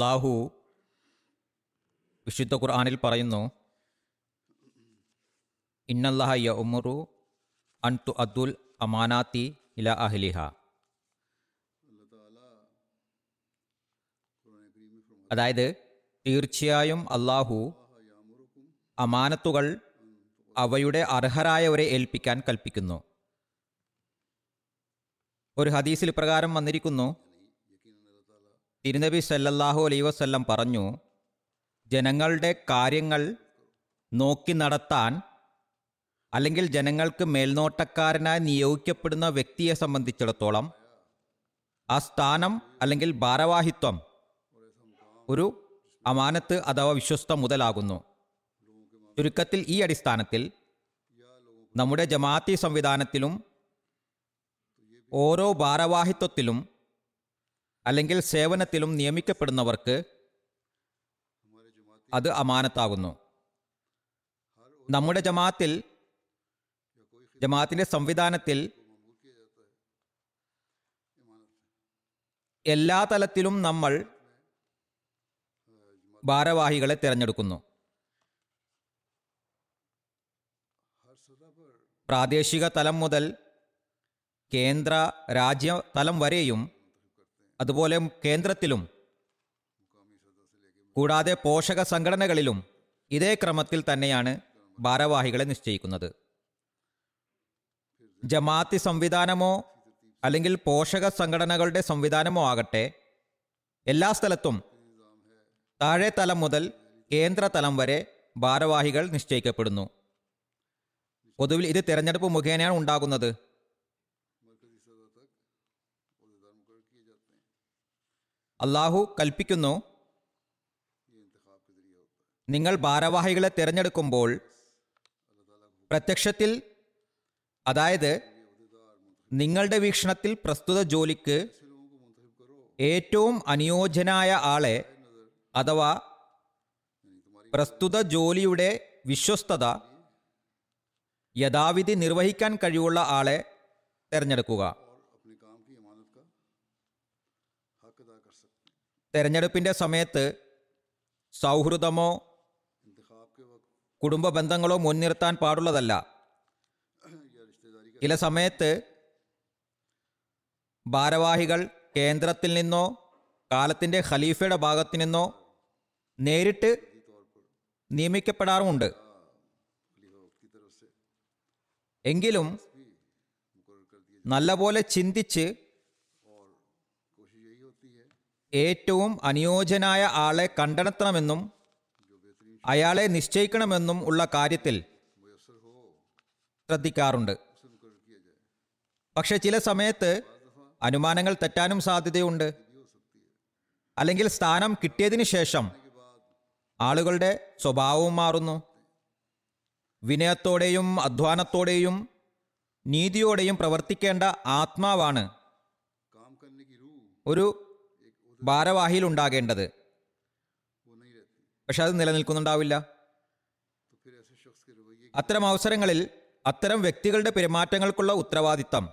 അള്ളാഹു വിശുദ്ധ ഖുർആാനിൽ പറയുന്നു ഇന്നല്ലാഹ യ ഉമറു അൻ തു അദ്ദുൽ അമാനാത്തി ഇല അഹ്ലിഹ. അതായത് തീർച്ചയായും അള്ളാഹു അമാനത്തുകൾ അവയുടെ അർഹരായവരെ ഏൽപ്പിക്കാൻ കൽപ്പിക്കുന്നു. ഒരു ഹദീസിൽ പ്രകാരം വന്നിരിക്കുന്നു തിരുനബി സല്ലല്ലാഹു അലൈ വസല്ലം പറഞ്ഞു ജനങ്ങളുടെ കാര്യങ്ങൾ നോക്കി നടത്താൻ അല്ലെങ്കിൽ ജനങ്ങൾക്ക് മേൽനോട്ടക്കാരനായി നിയോഗിക്കപ്പെടുന്ന വ്യക്തിയെ സംബന്ധിച്ചിടത്തോളം ആ സ്ഥാനം അല്ലെങ്കിൽ ഭാരവാഹിത്വം ഒരു അമാനത്ത് അഥവാ വിശ്വസ്ത മുതലാകുന്നു. ചുരുക്കത്തിൽ ഈ അടിസ്ഥാനത്തിൽ നമ്മുടെ ജമാഅത്തി സംവിധാനത്തിലും ഓരോ ഭാരവാഹിത്വത്തിലും അല്ലെങ്കിൽ സേവനത്തിലും നിയമിക്കപ്പെടുന്നവർക്ക് അത് അമാനത്താകുന്നു. നമ്മുടെ ജമാത്തിൽ ജമാത്തിന്റെ സംവിധാനത്തിൽ എല്ലാ തലത്തിലും നമ്മൾ ഭാരവാഹികളെ തിരഞ്ഞെടുക്കുന്നു. പ്രാദേശിക തലം മുതൽ കേന്ദ്ര രാജ്യ തലം വരെയും അതുപോലെ കേന്ദ്രത്തിലും കൂടാതെ പോഷക സംഘടനകളിലും ഇതേ ക്രമത്തിൽ തന്നെയാണ് ഭാരവാഹികളെ നിശ്ചയിക്കുന്നത്. ജമാഅത്തി സംവിധാനമോ അല്ലെങ്കിൽ പോഷക സംഘടനകളുടെ സംവിധാനമോ ആകട്ടെ എല്ലാ സ്ഥലത്തും താഴെ തലം മുതൽ കേന്ദ്ര തലം വരെ ഭാരവാഹികൾ നിശ്ചയിക്കപ്പെടുന്നു. പൊതുവിൽ ഇത് തിരഞ്ഞെടുപ്പ് മുഖേനയാണ് ഉണ്ടാകുന്നത്. അള്ളാഹു കൽപ്പിക്കുന്നു. നിങ്ങൾ ഭാരവാഹികളെ തിരഞ്ഞെടുക്കുമ്പോൾ പ്രത്യക്ഷത്തിൽ അതായത് നിങ്ങളുടെ വീക്ഷണത്തിൽ പ്രസ്തുത ജോലിക്ക് ഏറ്റവും അനുയോജ്യനായ ആളെ അഥവാ പ്രസ്തുത ജോലിയുടെ വിശ്വസ്തത യഥാവിധി നിർവഹിക്കാൻ കഴിവുള്ള ആളെ തിരഞ്ഞെടുക്കുക. തെരഞ്ഞെടുപ്പിന്റെ സമയത്ത് സൗഹൃദമോ കുടുംബ ബന്ധങ്ങളോ മുൻനിർത്താൻ പാടുള്ളതല്ല. ചില സമയത്ത് ഭാരവാഹികൾ കേന്ദ്രത്തിൽ നിന്നോ കാലത്തിന്റെ ഖലീഫയുടെ ഭാഗത്തു നിന്നോ നേരിട്ട് നിയമിക്കപ്പെടാറുമുണ്ട്. എങ്കിലും നല്ലപോലെ ചിന്തിച്ച് ഏറ്റവും അനുയോജ്യനായ ആളെ കണ്ടെത്തണമെന്നും അയാളെ നിശ്ചയിക്കണമെന്നും ഉള്ള കാര്യത്തിൽ ശ്രദ്ധിക്കാറുണ്ട്. പക്ഷെ ചില സമയത്ത് അനുമാനങ്ങൾ തെറ്റാനും സാധ്യതയുണ്ട്. അല്ലെങ്കിൽ സ്ഥാനം കിട്ടിയതിനു ശേഷം ആളുകളുടെ സ്വഭാവവും മാറുന്നു. വിനയത്തോടെയും അധ്വാനത്തോടെയും നീതിയോടെയും പ്രവർത്തിക്കേണ്ട ആത്മാവാണ് ഒരു ഭാരവാഹിയിലുണ്ടാകേണ്ടത്. പക്ഷെ അത് നിലനിൽക്കുന്നുണ്ടാവില്ല. അത്തരം അവസരങ്ങളിൽ അത്തരം വ്യക്തികളുടെ പെരുമാറ്റങ്ങൾക്കുള്ള ഉത്തരവാദിത്തം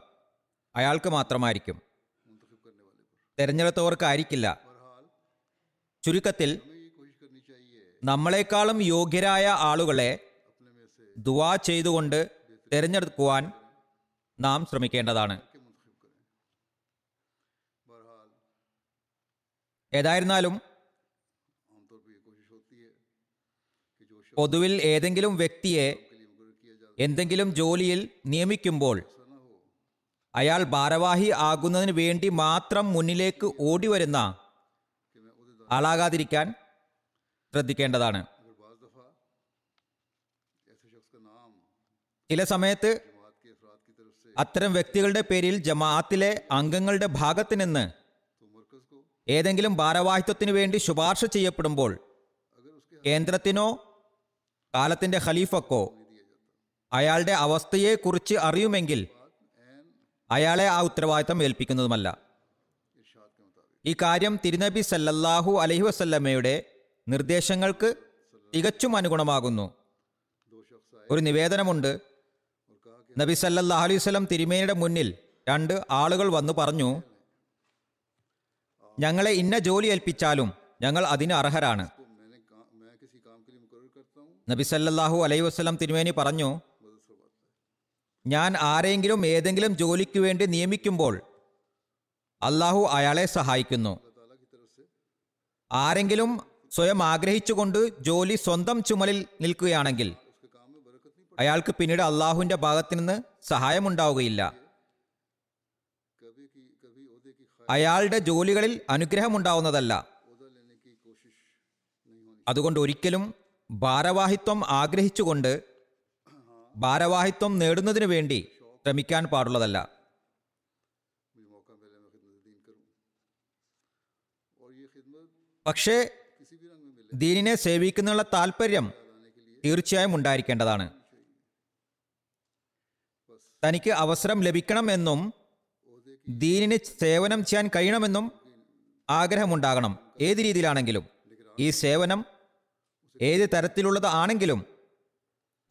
അയാൾക്ക് മാത്രമായിരിക്കും. തിരഞ്ഞെടുത്തവർക്കായിരിക്കില്ല. ചുരുക്കത്തിൽ നമ്മളെക്കാളും യോഗ്യരായ ആളുകളെ ദുവാ ചെയ്തുകൊണ്ട് തിരഞ്ഞെടുക്കുവാൻ നാം ശ്രമിക്കേണ്ടതാണ്. ഏതായിരുന്നാലും പൊതുവിൽ ഏതെങ്കിലും വ്യക്തിയെ എന്തെങ്കിലും ജോലിയിൽ നിയമിക്കുമ്പോൾ അയാൾ ഭാരവാഹി ആകുന്നതിന് വേണ്ടി മാത്രം മുന്നിലേക്ക് ഓടി വരുന്ന ആളാകാതിരിക്കാൻ ശ്രദ്ധിക്കേണ്ടതാണ്. ചില സമയത്ത് അത്തരം വ്യക്തികളുടെ പേരിൽ ജമാഅത്തിലെ അംഗങ്ങളുടെ ഭാഗത്ത് നിന്ന് ഏതെങ്കിലും ഭാരവാഹിത്വത്തിന് വേണ്ടി ശുപാർശ ചെയ്യപ്പെടുമ്പോൾ കേന്ദ്രത്തിനോ കാലത്തിന്റെ ഖലീഫക്കോ അയാളുടെ അവസ്ഥയെക്കുറിച്ച് അറിയുമെങ്കിൽ അയാളെ ആ ഉത്തരവാദിത്തം ഏൽപ്പിക്കുന്നതുമല്ല. ഈ കാര്യം തിരുനബി സല്ലല്ലാഹു അലഹി വസല്ലമ്മയുടെ നിർദ്ദേശങ്ങൾക്ക് തികച്ചും അനുഗുണമാകുന്നു. ഒരു നിവേദനമുണ്ട്. നബി സല്ലല്ലാഹു അലൈഹി വസ്ലം തിരുമേനിയുടെ മുന്നിൽ രണ്ട് ആളുകൾ വന്നു പറഞ്ഞു ഞങ്ങളെ ഇന്ന ജോലി ഏൽപ്പിച്ചാലും ഞങ്ങൾ അതിന് അർഹരാണ്. നബിസല്ലാഹു അലൈ വസ്ലം തിരുമേനി പറഞ്ഞു ഞാൻ ആരെങ്കിലും ഏതെങ്കിലും ജോലിക്ക് വേണ്ടി നിയമിക്കുമ്പോൾ അള്ളാഹു അയാളെ സഹായിക്കുന്നു. ആരെങ്കിലും സ്വയം ആഗ്രഹിച്ചുകൊണ്ട് ജോലി സ്വന്തം ചുമലിൽ നിൽക്കുകയാണെങ്കിൽ അയാൾക്ക് പിന്നീട് അള്ളാഹുവിന്റെ ഭാഗത്തു നിന്ന് സഹായമുണ്ടാവുകയില്ല. അയാളുടെ ജോലികളിൽ അനുഗ്രഹമുണ്ടാവുന്നതല്ല. അതുകൊണ്ട് ഒരിക്കലും ഭാരവാഹിത്വം ആഗ്രഹിച്ചുകൊണ്ട് ഭാരവാഹിത്വം നേടുന്നതിന് വേണ്ടി ശ്രമിക്കാൻ പാടുള്ളതല്ല. പക്ഷേ ദീനിനെ സേവിക്കുന്നതിനുള്ള താല്പര്യം തീർച്ചയായും ഉണ്ടായിരിക്കേണ്ടതാണ്. തനിക്ക് അവസരം ലഭിക്കണം എന്നും ദീനിന് സേവനം ചെയ്യാൻ കഴിയണമെന്നും ആഗ്രഹമുണ്ടാകണം. ഏത് രീതിയിലാണെങ്കിലും. ഈ സേവനം ഏത് തരത്തിലുള്ളത് ആണെങ്കിലും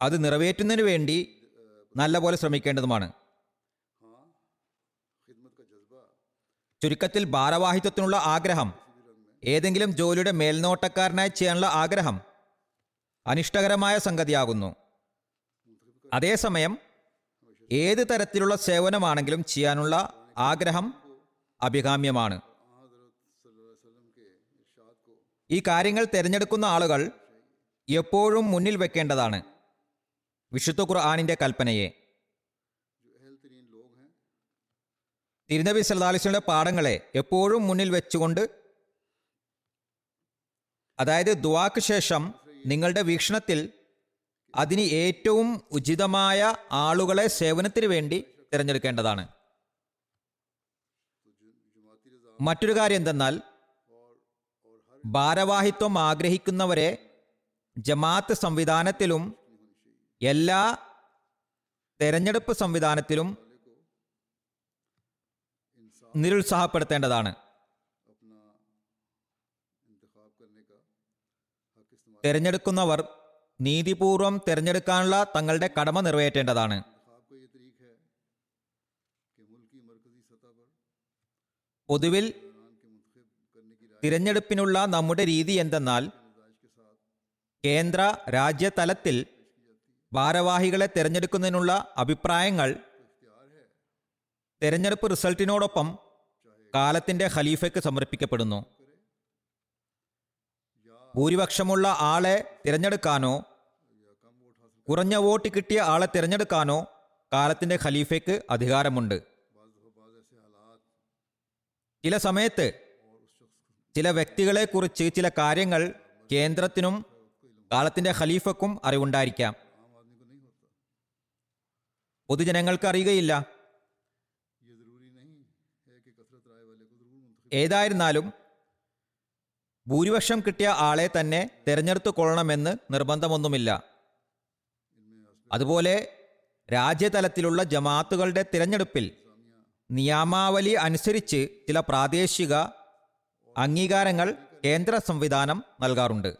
അത് നിറവേറ്റുന്നതിന് വേണ്ടി നല്ലപോലെ ശ്രമിക്കേണ്ടതുമാണ്. ചുരുക്കത്തിൽ ഭാരവാഹിത്വത്തിനുള്ള ആഗ്രഹം ഏതെങ്കിലും ജോലിയുടെ മേൽനോട്ടക്കാരനായി ചെയ്യാനുള്ള ആഗ്രഹം അനിഷ്ടകരമായ സംഗതിയാകുന്നു. അതേസമയം ഏത് തരത്തിലുള്ള സേവനമാണെങ്കിലും ചെയ്യാനുള്ള ആഗ്രഹം അഭികാമ്യമാണ്. ഈ കാര്യങ്ങൾ തിരഞ്ഞെടുക്കുന്ന ആളുകൾ എപ്പോഴും മുന്നിൽ വെക്കേണ്ടതാണ്. വിശുദ്ധ ഖുർആാനിന്റെ കൽപ്പനയെ. തിരുനബി സല്ലാസ്ലിയുടെ പാഠങ്ങളെ എപ്പോഴും മുന്നിൽ വെച്ചുകൊണ്ട് അതായത് ദുവാക്ക് ശേഷം നിങ്ങളുടെ വീക്ഷണത്തിൽ അതിന് ഏറ്റവും ഉചിതമായ ആളുകളെ സേവനത്തിന് വേണ്ടി തിരഞ്ഞെടുക്കേണ്ടതാണ്. മറ്റൊരു കാര്യം എന്തെന്നാൽ ഭാരവാഹിത്വം ആഗ്രഹിക്കുന്നവരെ ജമാഅത്ത് സംവിധാനത്തിലും എല്ലാ തെരഞ്ഞെടുപ്പ് സംവിധാനത്തിലും നിരുത്സാഹപ്പെടുത്തേണ്ടതാണ്. തെരഞ്ഞെടുക്കുന്നവർ നീതിപൂർവം തിരഞ്ഞെടുക്കാനുള്ള തങ്ങളുടെ കടമ നിറവേറ്റേണ്ടതാണ്. പൊതുവിൽ തിരഞ്ഞെടുപ്പിനുള്ള നമ്മുടെ രീതി എന്തെന്നാൽ കേന്ദ്ര രാജ്യ തലത്തിൽ ഭാരവാഹികളെ തിരഞ്ഞെടുക്കുന്നതിനുള്ള അഭിപ്രായങ്ങൾ തിരഞ്ഞെടുപ്പ് റിസൾട്ടിനോടൊപ്പം കാലത്തിന്റെ ഖലീഫയ്ക്ക് സമർപ്പിക്കപ്പെടുന്നു. ഭൂരിപക്ഷമുള്ള ആളെ തിരഞ്ഞെടുക്കാനോ കുറഞ്ഞ വോട്ട് കിട്ടിയ ആളെ തിരഞ്ഞെടുക്കാനോ കാലത്തിന്റെ ഖലീഫയ്ക്ക് അധികാരമുണ്ട്. ചില സമയത്ത് ചില വ്യക്തികളെക്കുറിച്ച് ചില കാര്യങ്ങൾ കേന്ദ്രത്തിനും കാലത്തിന്റെ ഖലീഫക്കും അറിവുണ്ടായിരിക്കാം. പൊതുജനങ്ങൾക്ക് അറിയുകയില്ല. ഏതായിരുന്നാലും ഭൂരിപക്ഷം കിട്ടിയ ആളെ തന്നെ തെരഞ്ഞെടുത്തു കൊള്ളണമെന്ന് നിർബന്ധമൊന്നുമില്ല. അതുപോലെ രാജ്യതലത്തിലുള്ള ജമാഅത്തുകളുടെ തിരഞ്ഞെടുപ്പിൽ നിയമാവലി അനുസരിച്ച് ചില പ്രാദേശിക അംഗീകാരങ്ങൾ കേന്ദ്ര സംവിധാനം നൽകാറുണ്ട്.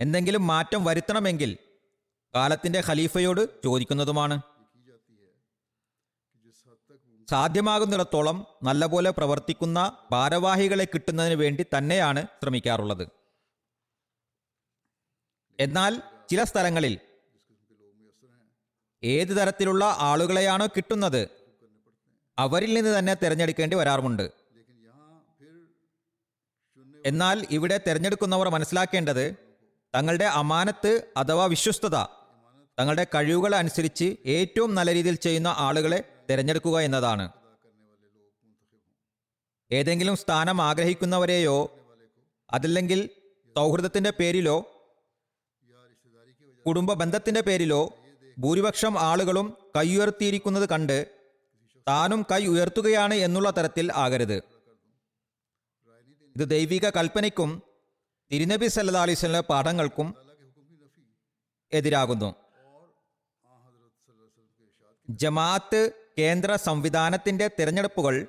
എന്തെങ്കിലും മാറ്റം വരുത്തണമെങ്കിൽ കാലത്തിന്റെ ഖലീഫയോട് ചോദിക്കുന്നതുമാണ്. സാധ്യമാകുന്നിടത്തോളം നല്ലപോലെ പ്രവർത്തിക്കുന്ന ഭാരവാഹികളെ കിട്ടുന്നതിന് വേണ്ടി തന്നെയാണ് ശ്രമിക്കാറുള്ളത്. എന്നാൽ ചില സ്ഥലങ്ങളിൽ ഏത് തരത്തിലുള്ള ആളുകളെയാണോ കിട്ടുന്നത്? അവരിൽ നിന്ന് തന്നെ തിരഞ്ഞെടുക്കേണ്ടി വരാറുമുണ്ട്. എന്നാൽ ഇവിടെ തിരഞ്ഞെടുക്കുന്നവർ മനസ്സിലാക്കേണ്ടത് തങ്ങളുടെ അമാനത്ത് അഥവാ വിശ്വസ്തത തങ്ങളുടെ കഴിവുകൾ അനുസരിച്ച് ഏറ്റവും നല്ല രീതിയിൽ ചെയ്യുന്ന ആളുകളെ തിരഞ്ഞെടുക്കുക എന്നതാണ്. ഏതെങ്കിലും സ്ഥാനം ആഗ്രഹിക്കുന്നവരെയോ അതല്ലെങ്കിൽ സൗഹൃദത്തിന്റെ പേരിലോ കുടുംബ ബന്ധത്തിന്റെ പേരിലോ ഭൂരിപക്ഷം ആളുകളും കൈയുയർത്തിയിരിക്കുന്നത് കണ്ട് താനും കൈ ഉയർത്തുകയാണ് എന്നുള്ള തരത്തിൽ ആകരുത്. ഇത് ദൈവിക കൽപ്പനയ്ക്കും തിരുനബി സല്ലാ അലൈസ്ലെ പാഠങ്ങൾക്കും എതിരാകുന്നു. ജമാഅത്ത് കേന്ദ്ര സംവിധാനത്തിന്റെ തിരഞ്ഞെടുപ്പുകൾ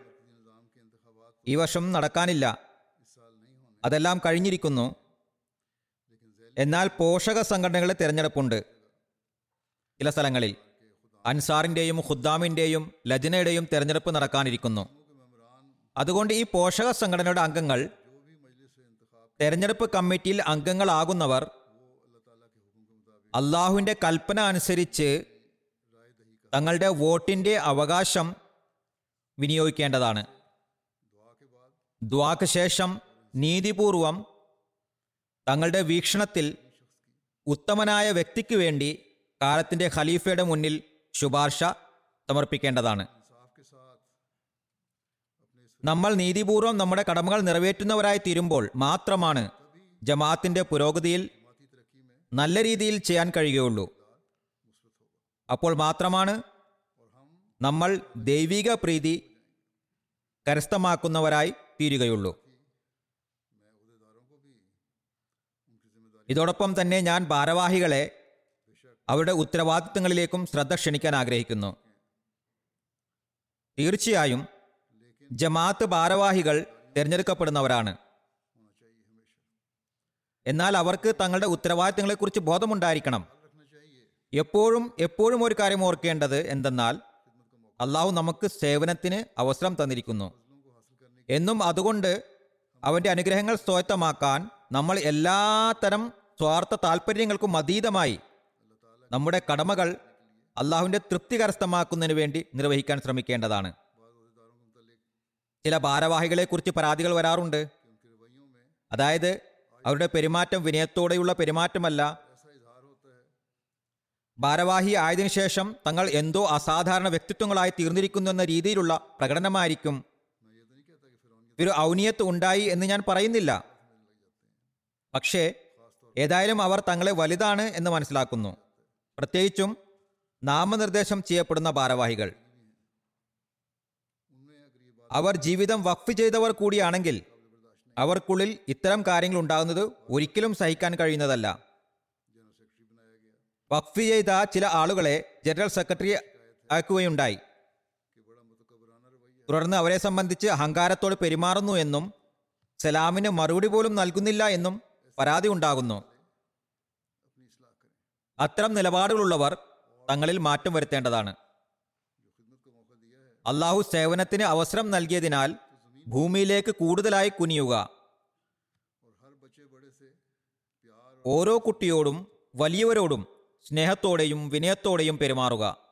ഈ വർഷം നടക്കാനില്ല. അതെല്ലാം കഴിഞ്ഞിരിക്കുന്നു. എന്നാൽ പോഷക സംഘടനകളുടെ തിരഞ്ഞെടുപ്പുണ്ട്. ചില സ്ഥലങ്ങളിൽ അൻസാറിന്റെയും ഖുദ്ദാമിന്റെയും ലജനയുടെയും തെരഞ്ഞെടുപ്പ് നടക്കാനിരിക്കുന്നു. അതുകൊണ്ട് ഈ പോഷക സംഘടനയുടെ അംഗങ്ങൾ തെരഞ്ഞെടുപ്പ് കമ്മിറ്റിയിൽ അംഗങ്ങളാകുന്നവർ അള്ളാഹുവിന്റെ കൽപ്പന അനുസരിച്ച് തങ്ങളുടെ വോട്ടിന്റെ അവകാശം വിനിയോഗിക്കേണ്ടതാണ്. ദ്വാക്ക് ശേഷം നീതിപൂർവം തങ്ങളുടെ വീക്ഷണത്തിൽ ഉത്തമനായ വ്യക്തിക്ക് വേണ്ടി കാലത്തിന്റെ ഖലീഫയുടെ മുന്നിൽ ശുപാർശ സമർപ്പിക്കേണ്ടതാണ്. നമ്മൾ നീതിപൂർവം നമ്മുടെ കടമകൾ നിറവേറ്റുന്നവരായി തീരുമ്പോൾ മാത്രമാണ് ജമാഅത്തിന്റെ പുരോഗതിയിൽ നല്ല രീതിയിൽ ചെയ്യാൻ കഴിയുകയുള്ളൂ. അപ്പോൾ മാത്രമാണ് നമ്മൾ ദൈവിക പ്രീതി കരസ്ഥമാക്കുന്നവരായി തീരുകയുള്ളൂ. ഇതോടൊപ്പം തന്നെ ഞാൻ ഭാരവാഹികളെ അവരുടെ ഉത്തരവാദിത്തങ്ങളിലേക്കും ശ്രദ്ധ ക്ഷണിക്കാൻ ആഗ്രഹിക്കുന്നു. തീർച്ചയായും ജമാഅത്ത് ഭാരവാഹികൾ തിരഞ്ഞെടുക്കപ്പെടുന്നവരാണ്. എന്നാൽ അവർക്ക് തങ്ങളുടെ ഉത്തരവാദിത്തങ്ങളെക്കുറിച്ച് ബോധമുണ്ടായിരിക്കണം. എപ്പോഴും എപ്പോഴും ഒരു കാര്യം ഓർക്കേണ്ടത് എന്തെന്നാൽ അള്ളാഹു നമുക്ക് സേവനത്തിന് അവസരം തന്നിരിക്കുന്നു. എന്നും അതുകൊണ്ട് അവന്റെ അനുഗ്രഹങ്ങൾ സ്വായത്തമാക്കാൻ നമ്മൾ എല്ലാത്തരം സ്വാർത്ഥ താല്പര്യങ്ങൾക്കും അതീതമായി നമ്മുടെ കടമകൾ അള്ളാഹുവിന്റെ തൃപ്തി കരസ്ഥമാക്കുന്നതിന് വേണ്ടി നിർവഹിക്കാൻ ശ്രമിക്കേണ്ടതാണ്. ചില ഭാരവാഹികളെക്കുറിച്ച് പരാതികൾ വരാറുണ്ട്. അതായത് അവരുടെ പെരുമാറ്റം വിനയത്തോടെയുള്ള പെരുമാറ്റമല്ല. ഭാരവാഹി ആയതിനു ശേഷം തങ്ങൾ എന്തോ അസാധാരണ വ്യക്തിത്വങ്ങളായി തീർന്നിരിക്കുന്നു എന്ന രീതിയിലുള്ള പ്രകടനമായിരിക്കും. ഒരു ഔനിയത്ത് ഉണ്ടായി എന്ന് ഞാൻ പറയുന്നില്ല. പക്ഷേ ഏതായാലും അവർ തങ്ങളെ വലുതാണ് എന്ന് മനസ്സിലാക്കുന്നു. പ്രത്യേകിച്ചും നാമനിർദ്ദേശം ചെയ്യപ്പെടുന്ന ഭാരവാഹികൾ. അവർ ജീവിതം വഖഫ് ചെയ്തവർ കൂടിയാണെങ്കിൽ അവർക്കുള്ളിൽ ഇത്തരം കാര്യങ്ങൾ ഉണ്ടാകുന്നത് ഒരിക്കലും സഹിക്കാൻ കഴിയുന്നതല്ല. വഖഫ് ചെയ്ത ചില ആളുകളെ ജനറൽ സെക്രട്ടറി ആക്കുകയുണ്ടായി. തുടർന്ന് അവരെ സംബന്ധിച്ച് അഹങ്കാരത്തോട് പെരുമാറുന്നു എന്നും സലാമിന് മറുപടി പോലും നൽകുന്നില്ല എന്നും പരാതി ഉണ്ടാകുന്നു. അത്തരം നിലപാടുകളുള്ളവർ തങ്ങളിൽ മാറ്റം വരുത്തേണ്ടതാണ്. അള്ളാഹു സേവനത്തിന് അവസരം നൽകിയതിനാൽ ഭൂമിയിലേക്ക് കൂടുതലായി കുനിയുക. ഓരോ കുട്ടിയോടും വലിയവരോടും സ്നേഹത്തോടെയും വിനയത്തോടെയും പെരുമാറുക.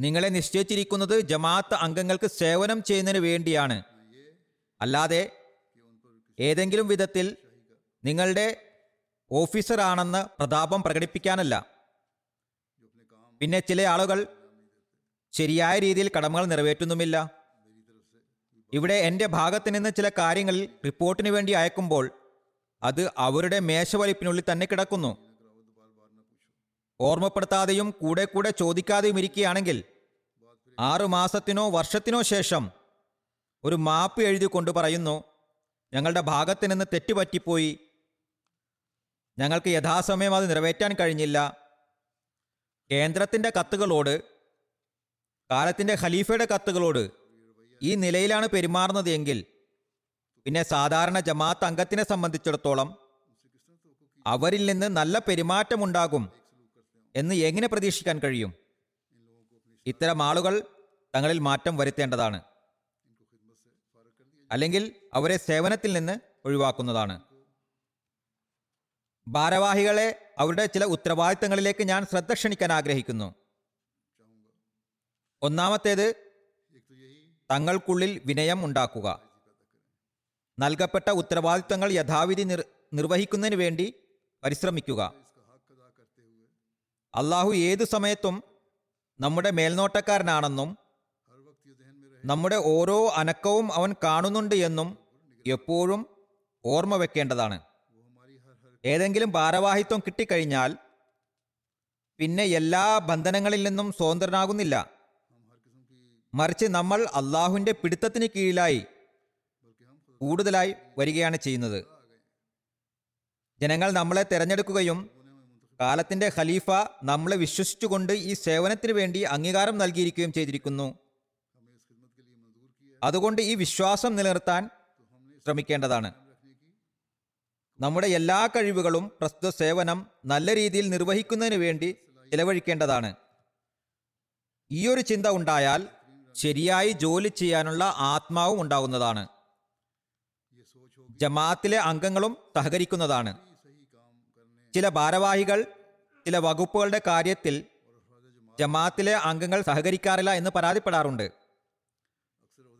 നിങ്ങളെ നിശ്ചയിച്ചിരിക്കുന്നത് ജമാഅത്ത് അംഗങ്ങൾക്ക് സേവനം ചെയ്യുന്നതിന് വേണ്ടിയാണ്. അല്ലാതെ ഏതെങ്കിലും വിധത്തിൽ നിങ്ങളുടെ ഓഫീസറാണെന്ന് പ്രതാപം പ്രകടിപ്പിക്കാനല്ല. പിന്നെ ചില ആളുകൾ ശരിയായ രീതിയിൽ കടമകൾ നിറവേറ്റുന്നുമില്ല. ഇവിടെ എന്റെ ഭാഗത്ത് നിന്ന് ചില കാര്യങ്ങൾ റിപ്പോർട്ടിന് വേണ്ടി അയക്കുമ്പോൾ അത് അവരുടെ മേശവലിപ്പിനുള്ളിൽ തന്നെ കിടക്കുന്നു. ഓർമ്മപ്പെടുത്താതെയും കൂടെ കൂടെ ചോദിക്കാതെയും ഇരിക്കുകയാണെങ്കിൽ ആറു മാസത്തിനോ വർഷത്തിനോ ശേഷം ഒരു മാപ്പ് എഴുതി കൊണ്ട് പറയുന്നു ഞങ്ങളുടെ ഭാഗത്ത് നിന്ന് തെറ്റുപറ്റിപ്പോയി ഞങ്ങൾക്ക് യഥാസമയം അത് നിറവേറ്റാൻ കഴിഞ്ഞില്ല. കേന്ദ്രത്തിന്റെ കത്തുകളോട് കാലത്തിന്റെ ഖലീഫയുടെ കത്തുകളോട് ഈ നിലയിലാണ് പെരുമാറുന്നത് എങ്കിൽ പിന്നെ സാധാരണ ജമാഅത്ത് അംഗത്തിനെ സംബന്ധിച്ചിടത്തോളം അവരിൽ നിന്ന് നല്ല പെരുമാറ്റമുണ്ടാകും എന്ന് എങ്ങനെ പ്രതീക്ഷിക്കാൻ കഴിയും? ഇത്തരം ആളുകൾ തങ്ങളിൽ മാറ്റം വരുത്തേണ്ടതാണ്. അല്ലെങ്കിൽ അവരെ സേവനത്തിൽ നിന്ന് ഒഴിവാക്കുന്നതാണ്. ഭാരവാഹികളെ അവരുടെ ചില ഉത്തരവാദിത്തങ്ങളിലേക്ക് ഞാൻ ശ്രദ്ധ ക്ഷണിക്കാൻ ആഗ്രഹിക്കുന്നു. ഒന്നാമത്തേത് തങ്ങൾക്കുള്ളിൽ വിനയം ഉണ്ടാക്കുക. നൽകപ്പെട്ട ഉത്തരവാദിത്തങ്ങൾ യഥാവിധി നിർ നിർവഹിക്കുന്നതിന് വേണ്ടി പരിശ്രമിക്കുക. അള്ളാഹു ഏതു സമയത്തും നമ്മുടെ മേൽനോട്ടക്കാരനാണെന്നും നമ്മുടെ ഓരോ അനക്കവും അവൻ കാണുന്നുണ്ട് എന്നും എപ്പോഴും ഓർമ്മ വെക്കേണ്ടതാണ് ഏതെങ്കിലും ഭാരവാഹിത്വം കിട്ടിക്കഴിഞ്ഞാൽ പിന്നെ എല്ലാ ബന്ധനങ്ങളിൽ നിന്നും സ്വതന്ത്രനാകുന്നില്ല. മറിച്ച് നമ്മൾ അള്ളാഹുവിന്റെ പിടുത്തത്തിന് കീഴിലായി കൂടുതലായി വരികയാണ് ചെയ്യുന്നത്. ജനങ്ങൾ നമ്മളെ തിരഞ്ഞെടുക്കുകയും കാലത്തിന്റെ ഖലീഫ നമ്മളെ വിശ്വസിച്ചുകൊണ്ട് ഈ സേവനത്തിന് വേണ്ടി അംഗീകാരം നൽകിയിരിക്കുകയും ചെയ്തിരിക്കുന്നു. അതുകൊണ്ട് ഈ വിശ്വാസം നിലനിർത്താൻ ശ്രമിക്കേണ്ടതാണ്. നമ്മുടെ എല്ലാ കഴിവുകളും പ്രസ്തുത സേവനം നല്ല രീതിയിൽ നിർവഹിക്കുന്നതിന് വേണ്ടി ചിലവഴിക്കേണ്ടതാണ്. ഈ ഒരു ചിന്ത ഉണ്ടായാൽ ശരിയായി ജോലി ചെയ്യാനുള്ള ആത്മാവും ഉണ്ടാകുന്നതാണ് ജമാഅത്തിലെ അംഗങ്ങളും സഹകരിക്കുന്നതാണ്. ചില ഭാരവാഹികൾ ചില വകുപ്പുകളുടെ കാര്യത്തിൽ ജമാഅത്തിലെ അംഗങ്ങൾ സഹകരിക്കാറില്ല എന്ന് പരാതിപ്പെടാറുണ്ട്.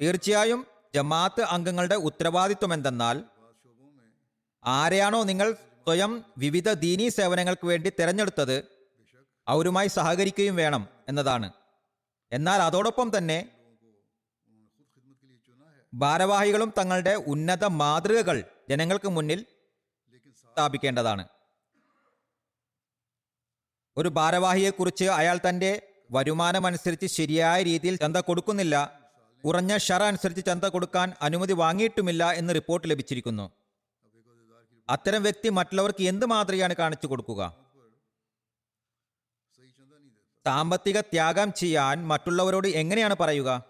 തീർച്ചയായും ജമാഅത്ത് അംഗങ്ങളുടെ ഉത്തരവാദിത്വം എന്തെന്നാൽ ആരെയാണോ നിങ്ങൾ സ്വയം വിവിധ ദീനീ സേവനങ്ങൾക്ക് വേണ്ടി തിരഞ്ഞെടുത്തത് അവരുമായി സഹകരിക്കുകയും വേണം എന്നതാണ്. എന്നാൽ അതോടൊപ്പം തന്നെ ഭാരവാഹികളും തങ്ങളുടെ ഉന്നത മാതൃകകൾ ജനങ്ങൾക്ക് മുന്നിൽ സ്ഥാപിക്കേണ്ടതാണ്. ഒരു ഭാരവാഹിയെക്കുറിച്ച് അയാൾ തന്റെ വരുമാനമനുസരിച്ച് ശരിയായ രീതിയിൽ ചന്ത കൊടുക്കുന്നില്ല കുറഞ്ഞ ഷറ അനുസരിച്ച് ചന്ത കൊടുക്കാൻ അനുമതി വാങ്ങിയിട്ടുമില്ല എന്ന് റിപ്പോർട്ട് ലഭിച്ചിരിക്കുന്നു. അത്തരം വ്യക്തി മറ്റുള്ളവർക്ക് എന്ത് മാതൃകയാണ് കാണിച്ചു കൊടുക്കുക? സാമ്പത്തിക ത്യാഗം ചെയ്യാൻ മറ്റുള്ളവരോട് എങ്ങനെയാണ് പറയുക?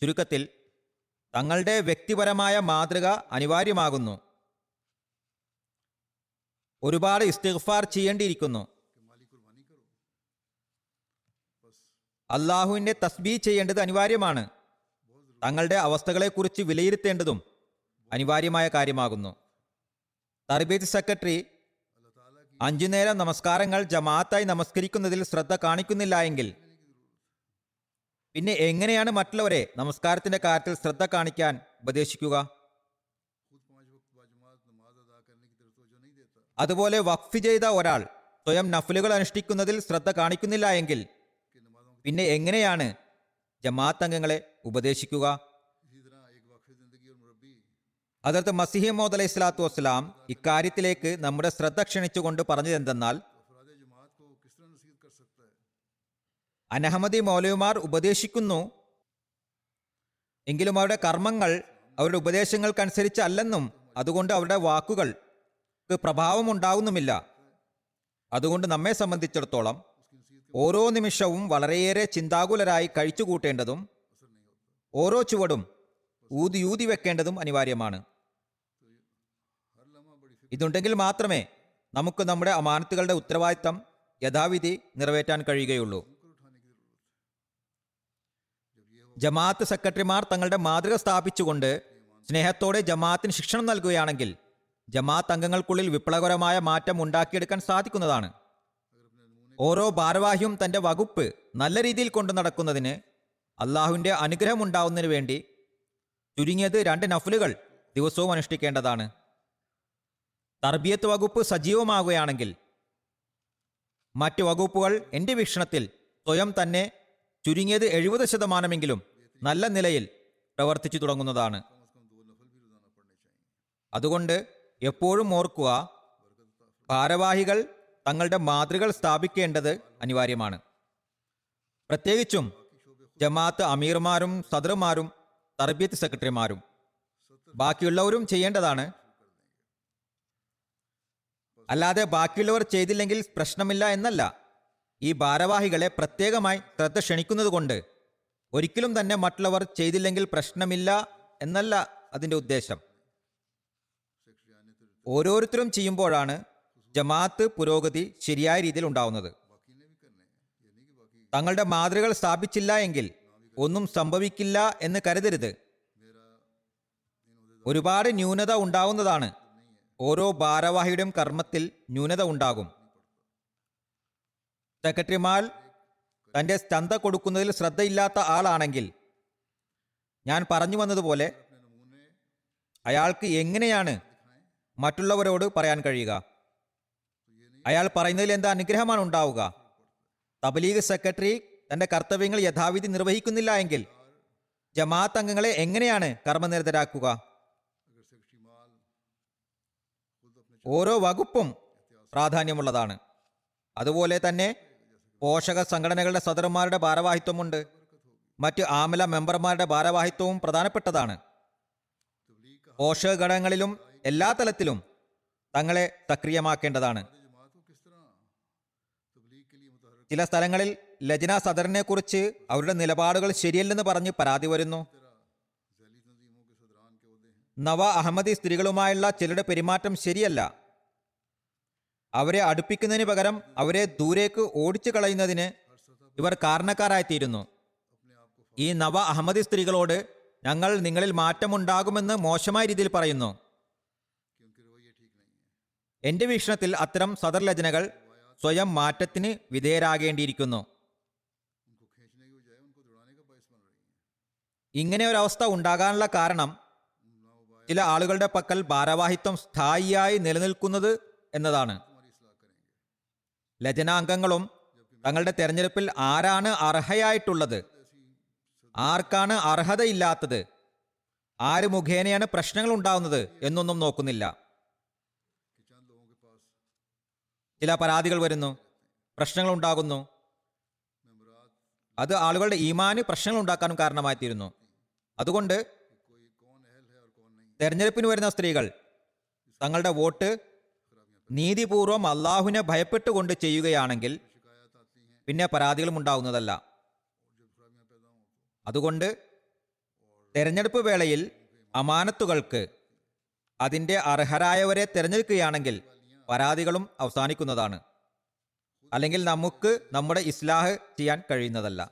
ചുരുക്കത്തിൽ തങ്ങളുടെ വ്യക്തിപരമായ മാതൃക അനിവാര്യമാകുന്നു. ഒരുപാട് ഇസ്തിഗ്ഫാർ ചെയ്യേണ്ടിയിരിക്കുന്നു. അള്ളാഹുവിന്റെ തസ്ബീ ചെയ്യേണ്ടത് അനിവാര്യമാണ്. തങ്ങളുടെ അവസ്ഥകളെക്കുറിച്ച് വിലയിരുത്തേണ്ടതും അനിവാര്യമായ കാര്യമാകുന്നു. തർബീത്ത് സെക്രട്ടറി അഞ്ചു നേരം നമസ്കാരങ്ങൾ ജമാഅത്തായി നമസ്കരിക്കുന്നതിൽ ശ്രദ്ധ കാണിക്കുന്നില്ല എങ്കിൽ പിന്നെ എങ്ങനെയാണ് മറ്റുള്ളവരെ നമസ്കാരത്തിന്റെ കാര്യത്തിൽ ശ്രദ്ധ കാണിക്കാൻ ഉപദേശിക്കുക? അതുപോലെ വഖഫ് ചെയ്ത ഒരാൾ സ്വയം നഫലുകൾ അനുഷ്ഠിക്കുന്നതിൽ ശ്രദ്ധ കാണിക്കുന്നില്ല എങ്കിൽ പിന്നെ എങ്ങനെയാണ് ജമാഅത്ത് അംഗങ്ങളെ ഉപദേശിക്കുക? അതിർത്ത് മസിഹി മോദ് അലൈഹി സ്വലാത്തു വസ്സലാം ഇക്കാര്യത്തിലേക്ക് നമ്മുടെ ശ്രദ്ധ ക്ഷണിച്ചുകൊണ്ട് പറഞ്ഞതെന്തെന്നാൽ അനഹമദി മൗലവിമാർ ഉപദേശിക്കുന്നു എങ്കിലും അവരുടെ കർമ്മങ്ങൾ അവരുടെ ഉപദേശങ്ങൾക്കനുസരിച്ചല്ലെന്നും അതുകൊണ്ട് അവരുടെ വാക്കുകൾക്ക് പ്രഭാവമുണ്ടാകുന്നുമില്ല അതുകൊണ്ട് നമ്മെ സംബന്ധിച്ചിടത്തോളം ഓരോ നിമിഷവും വളരെയേറെ ചിന്താകുലരായി കഴിച്ചുകൂട്ടേണ്ടതും ഓരോ ചുവടും ഊതി ഊതി വെക്കേണ്ടതും അനിവാര്യമാണ്. ഇതുണ്ടെങ്കിൽ മാത്രമേ നമുക്ക് നമ്മുടെ അമാനത്തുകളുടെ ഉത്തരവാദിത്തം യഥാവിധി നിറവേറ്റാൻ കഴിയുകയുള്ളൂ. ജമാഅത്ത് സെക്രട്ടറിമാർ തങ്ങളുടെ മാതൃക സ്ഥാപിച്ചുകൊണ്ട് സ്നേഹത്തോടെ ജമാഅത്തിന് ശിക്ഷണം നൽകുകയാണെങ്കിൽ ജമാഅത്ത് അംഗങ്ങൾക്കുള്ളിൽ വിപ്ലവകരമായ മാറ്റം ഉണ്ടാക്കിയെടുക്കാൻ സാധിക്കുന്നതാണ്. ഓരോ ഭാരവാഹിയും തന്റെ വകുപ്പ് നല്ല രീതിയിൽ കൊണ്ടു നടക്കുന്നതിന് അള്ളാഹുവിന്റെ അനുഗ്രഹം ഉണ്ടാവുന്നതിന് വേണ്ടി ചുരുങ്ങിയത് രണ്ട് നഫലുകൾ ദിവസവും അനുഷ്ഠിക്കേണ്ടതാണ്. തർബിയത്ത് വകുപ്പ് സജീവമാകുകയാണെങ്കിൽ മറ്റ് വകുപ്പുകൾ എന്റെ വീക്ഷണത്തിൽ സ്വയം തന്നെ ചുരുങ്ങിയത് എഴുപത് ശതമാനമെങ്കിലും നല്ല നിലയിൽ പ്രവർത്തിച്ചു തുടങ്ങുന്നതാണ്. അതുകൊണ്ട് എപ്പോഴും ഓർക്കുക ഭാരവാഹികൾ തങ്ങളുടെ മാതൃകൾ സ്ഥാപിക്കേണ്ടത് അനിവാര്യമാണ്. പ്രത്യേകിച്ചും ജമാഅത്ത് അമീർമാരും സദറുമാരും തർബിയത്ത് സെക്രട്ടറിമാരും. ബാക്കിയുള്ളവരും ചെയ്യേണ്ടതാണ് അല്ലാതെ ബാക്കിയുള്ളവർ ചെയ്തില്ലെങ്കിൽ പ്രശ്നമില്ല എന്നല്ല. ഈ ഭാരവാഹികളെ പ്രത്യേകമായി ശ്രദ്ധ ക്ഷണിക്കുന്നതുകൊണ്ട് ഒരിക്കലും തന്നെ മറ്റുള്ളവർ ചെയ്തില്ലെങ്കിൽ പ്രശ്നമില്ല എന്നല്ല അതിന്റെ ഉദ്ദേശം. ഓരോരുത്തരും ചെയ്യുമ്പോഴാണ് ജമാഅത്ത് പുരോഗതി ശരിയായ രീതിയിൽ ഉണ്ടാവുന്നത്. തങ്ങളുടെ മാതൃകൾ സ്ഥാപിച്ചില്ല എങ്കിൽ ഒന്നും സംഭവിക്കില്ല എന്ന് കരുതരുത്. ഒരുപാട് ന്യൂനത ഉണ്ടാവുന്നതാണ് ഓരോ ഭാരവാഹിയുടെയും കർമ്മത്തിൽ ന്യൂനത ഉണ്ടാകും. സെക്രട്ടറിമാർ തന്റെ ചന്ത കൊടുക്കുന്നതിൽ ശ്രദ്ധയില്ലാത്ത ആളാണെങ്കിൽ ഞാൻ പറഞ്ഞു വന്നതുപോലെ അയാൾക്ക് എങ്ങനെയാണ് മറ്റുള്ളവരോട് പറയാൻ കഴിയുക? അയാൾ പറയുന്നതിൽ എന്താ അനുഗ്രഹമാണ് ഉണ്ടാവുക? തബലീഗ് സെക്രട്ടറി തന്റെ കർത്തവ്യങ്ങൾ യഥാവിധി നിർവഹിക്കുന്നില്ല എങ്കിൽ ജമാഅത്ത് അംഗങ്ങളെ എങ്ങനെയാണ് കർമ്മനിരതരാക്കുക? ഓരോ വകുപ്പും പ്രാധാന്യമുള്ളതാണ്. അതുപോലെ തന്നെ പോഷക സംഘടനകളുടെ സദർമാരുടെ ഭാരവാഹിത്വമുണ്ട്. മറ്റ് ആമല മെമ്പർമാരുടെ ഭാരവാഹിത്വവും പ്രധാനപ്പെട്ടതാണ്. പോഷക ഘടകങ്ങളിലും എല്ലാ തലത്തിലും തങ്ങളെ സക്രിയമാക്കേണ്ടതാണ്. ചില സ്ഥലങ്ങളിൽ ലജന സദറിനെ കുറിച്ച് അവരുടെ നിലപാടുകൾ ശരിയല്ലെന്ന് പറഞ്ഞ് പരാതി വരുന്നു. നവ അഹമ്മദി സ്ത്രീകളുമായുള്ള ചിലരുടെ പെരുമാറ്റം ശരിയല്ല. അവരെ അടുപ്പിക്കുന്നതിന് പകരം അവരെ ദൂരേക്ക് ഓടിച്ചു കളയുന്നതിന് ഇവർ കാരണക്കാരായിത്തീരുന്നു. ഈ നവ അഹമ്മദി സ്ത്രീകളോട് ഞങ്ങൾ നിങ്ങളിൽ മാറ്റമുണ്ടാകുമെന്ന് മോശമായ രീതിയിൽ പറയുന്നു. എന്റെ വീക്ഷണത്തിൽ അത്തരം സദർലചനകൾ സ്വയം മാറ്റത്തിന് വിധേയരാകേണ്ടിയിരിക്കുന്നു. ഇങ്ങനെ ഒരവസ്ഥ ഉണ്ടാകാനുള്ള കാരണം ചില ആളുകളുടെ പക്കൽ ഭാരവാഹിത്വം സ്ഥായിയായി നിലനിൽക്കുന്നത് എന്നതാണ്. ലജനാംഗങ്ങളും തങ്ങളുടെ തെരഞ്ഞെടുപ്പിൽ ആരാണ് അർഹയായിട്ടുള്ളത്? ആർക്കാണ് അർഹതയില്ലാത്തത്? ആര് മുഖേനയാണ് പ്രശ്നങ്ങൾ ഉണ്ടാവുന്നത് എന്നൊന്നും നോക്കുന്നില്ല. ചില പരാതികൾ വരുന്നു പ്രശ്നങ്ങൾ ഉണ്ടാകുന്നു. അത് ആളുകളുടെ ഈമാന് പ്രശ്നങ്ങൾ ഉണ്ടാക്കാനും കാരണമായിത്തീരുന്നു. അതുകൊണ്ട് തെരഞ്ഞെടുപ്പിന് വരുന്ന സ്ത്രീകൾ തങ്ങളുടെ വോട്ട് നീതിപൂർവം അള്ളാഹുവിനെ ഭയപ്പെട്ടുകൊണ്ട് ചെയ്യുകയാണെങ്കിൽ പിന്നെ പരാതികളും ഉണ്ടാവുന്നതല്ല. അതുകൊണ്ട് തെരഞ്ഞെടുപ്പ് വേളയിൽ അമാനത്തുകൾക്ക് അതിന്റെ അർഹരായവരെ തിരഞ്ഞെടുക്കുകയാണെങ്കിൽ പരാതികളും അവസാനിക്കുന്നതാണ്. അല്ലെങ്കിൽ നമുക്ക് നമ്മുടെ ഇസ്ലാഹ് ചെയ്യാൻ കഴിയുന്നതല്ല.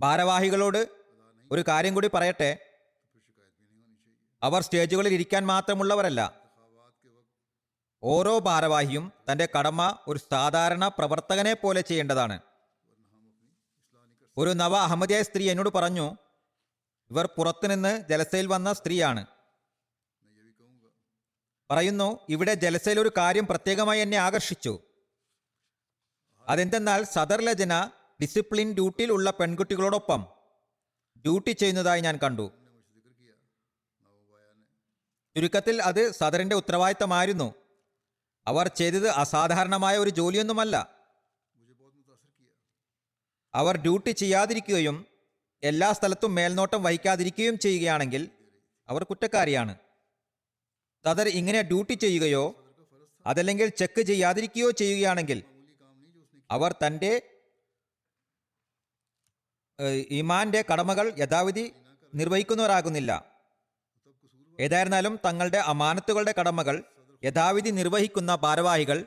ഭാരവാഹികളോട് ഒരു കാര്യം കൂടി പറയട്ടെ. അവർ സ്റ്റേജുകളിൽ ഇരിക്കാൻ മാത്രമുള്ളവരല്ല. ഓരോ ഭാരവാഹിയും തന്റെ കടമ ഒരു സാധാരണ പ്രവർത്തകനെ പോലെ ചെയ്യേണ്ടതാണ്. ഒരു നവ അഹമ്മദിയായ സ്ത്രീ എന്നോട് പറഞ്ഞു ഇവർ പുറത്തുനിന്ന് ജലസയിൽ വന്ന സ്ത്രീയാണ്. പറയുന്നു ഇവിടെ ജലസയിൽ ഒരു കാര്യം പ്രത്യേകമായി എന്നെ ആകർഷിച്ചു. അതെന്തെന്നാൽ സദർ ലജന ഡിസിപ്ലിൻ ഡ്യൂട്ടിയിലുള്ള പെൺകുട്ടികളോടൊപ്പം ഡ്യൂട്ടി ചെയ്യുന്നതായി ഞാൻ കണ്ടു. ചുരുക്കത്തിൽ അത് സദറിന്റെ ഉത്തരവാദിത്തമായിരുന്നു. അവർ ചെയ്തത് അസാധാരണമായ ഒരു ജോലിയൊന്നുമല്ല. അവർ ഡ്യൂട്ടി ചെയ്യാതിരിക്കുകയും എല്ലാ സ്ഥലത്തും മേൽനോട്ടം വഹിക്കാതിരിക്കുകയും ചെയ്യുകയാണെങ്കിൽ അവർ കുറ്റക്കാരിയാണ്. സദർ ഇങ്ങനെ ഡ്യൂട്ടി ചെയ്യുകയോ അതല്ലെങ്കിൽ ചെക്ക് ചെയ്യാതിരിക്കുകയോ ചെയ്യുകയാണെങ്കിൽ അവർ തന്റെ ഇമാന്റെ കടമകൾ യഥാവിധി നിർവഹിക്കുന്നവരാകുന്നില്ല. ഏതായിരുന്നാലും തങ്ങളുടെ അമാനത്തുകളുടെ കടമകൾ യഥാവിധി നിർവഹിക്കുന്ന ഭാരവാഹികൾ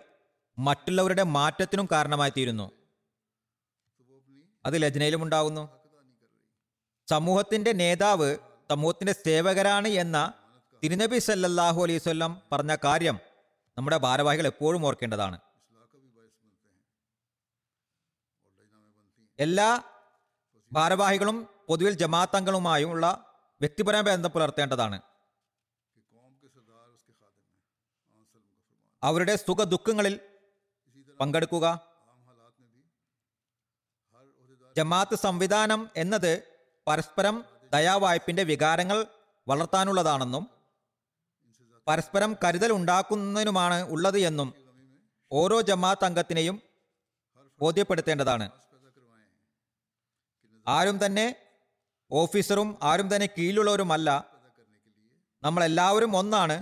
മറ്റുള്ളവരുടെ മാറ്റത്തിനും കാരണമായി തീരുന്നു അത് ലജ്നയിലും ഉണ്ടാകുന്നു. സമൂഹത്തിന്റെ നേതാവ് സമൂഹത്തിന്റെ സേവകരാണ് എന്ന തിരുനബി സല്ലാഹു അലൈവല്ലം പറഞ്ഞ കാര്യം നമ്മുടെ ഭാരവാഹികൾ എപ്പോഴും ഓർക്കേണ്ടതാണ്. എല്ലാ ഭാരവാഹികളും പൊതുവിൽ ജമാഅത്തങ്ങളുമായുള്ള വ്യക്തിപരമായ ബന്ധം പുലർത്തേണ്ടതാണ്. അവരുടെ സുഖ ദുഃഖങ്ങളിൽ പങ്കെടുക്കുക. ജമാഅത്ത് സംവിധാനം എന്നത് പരസ്പരം ദയാവായ്പിന്റെ വികാരങ്ങൾ വളർത്താനുള്ളതാണെന്നും പരസ്പരം കരുതൽ ഉണ്ടാക്കുന്നതിനുമാണ് ഉള്ളത് എന്നും ഓരോ ജമാഅത്ത് അംഗത്തിനെയും ബോധ്യപ്പെടുത്തേണ്ടതാണ്. ആരും തന്നെ ഓഫീസറും ആരും തന്നെ കീഴിലുള്ളവരുമല്ല. നമ്മളെല്ലാവരും ഒന്നാണ്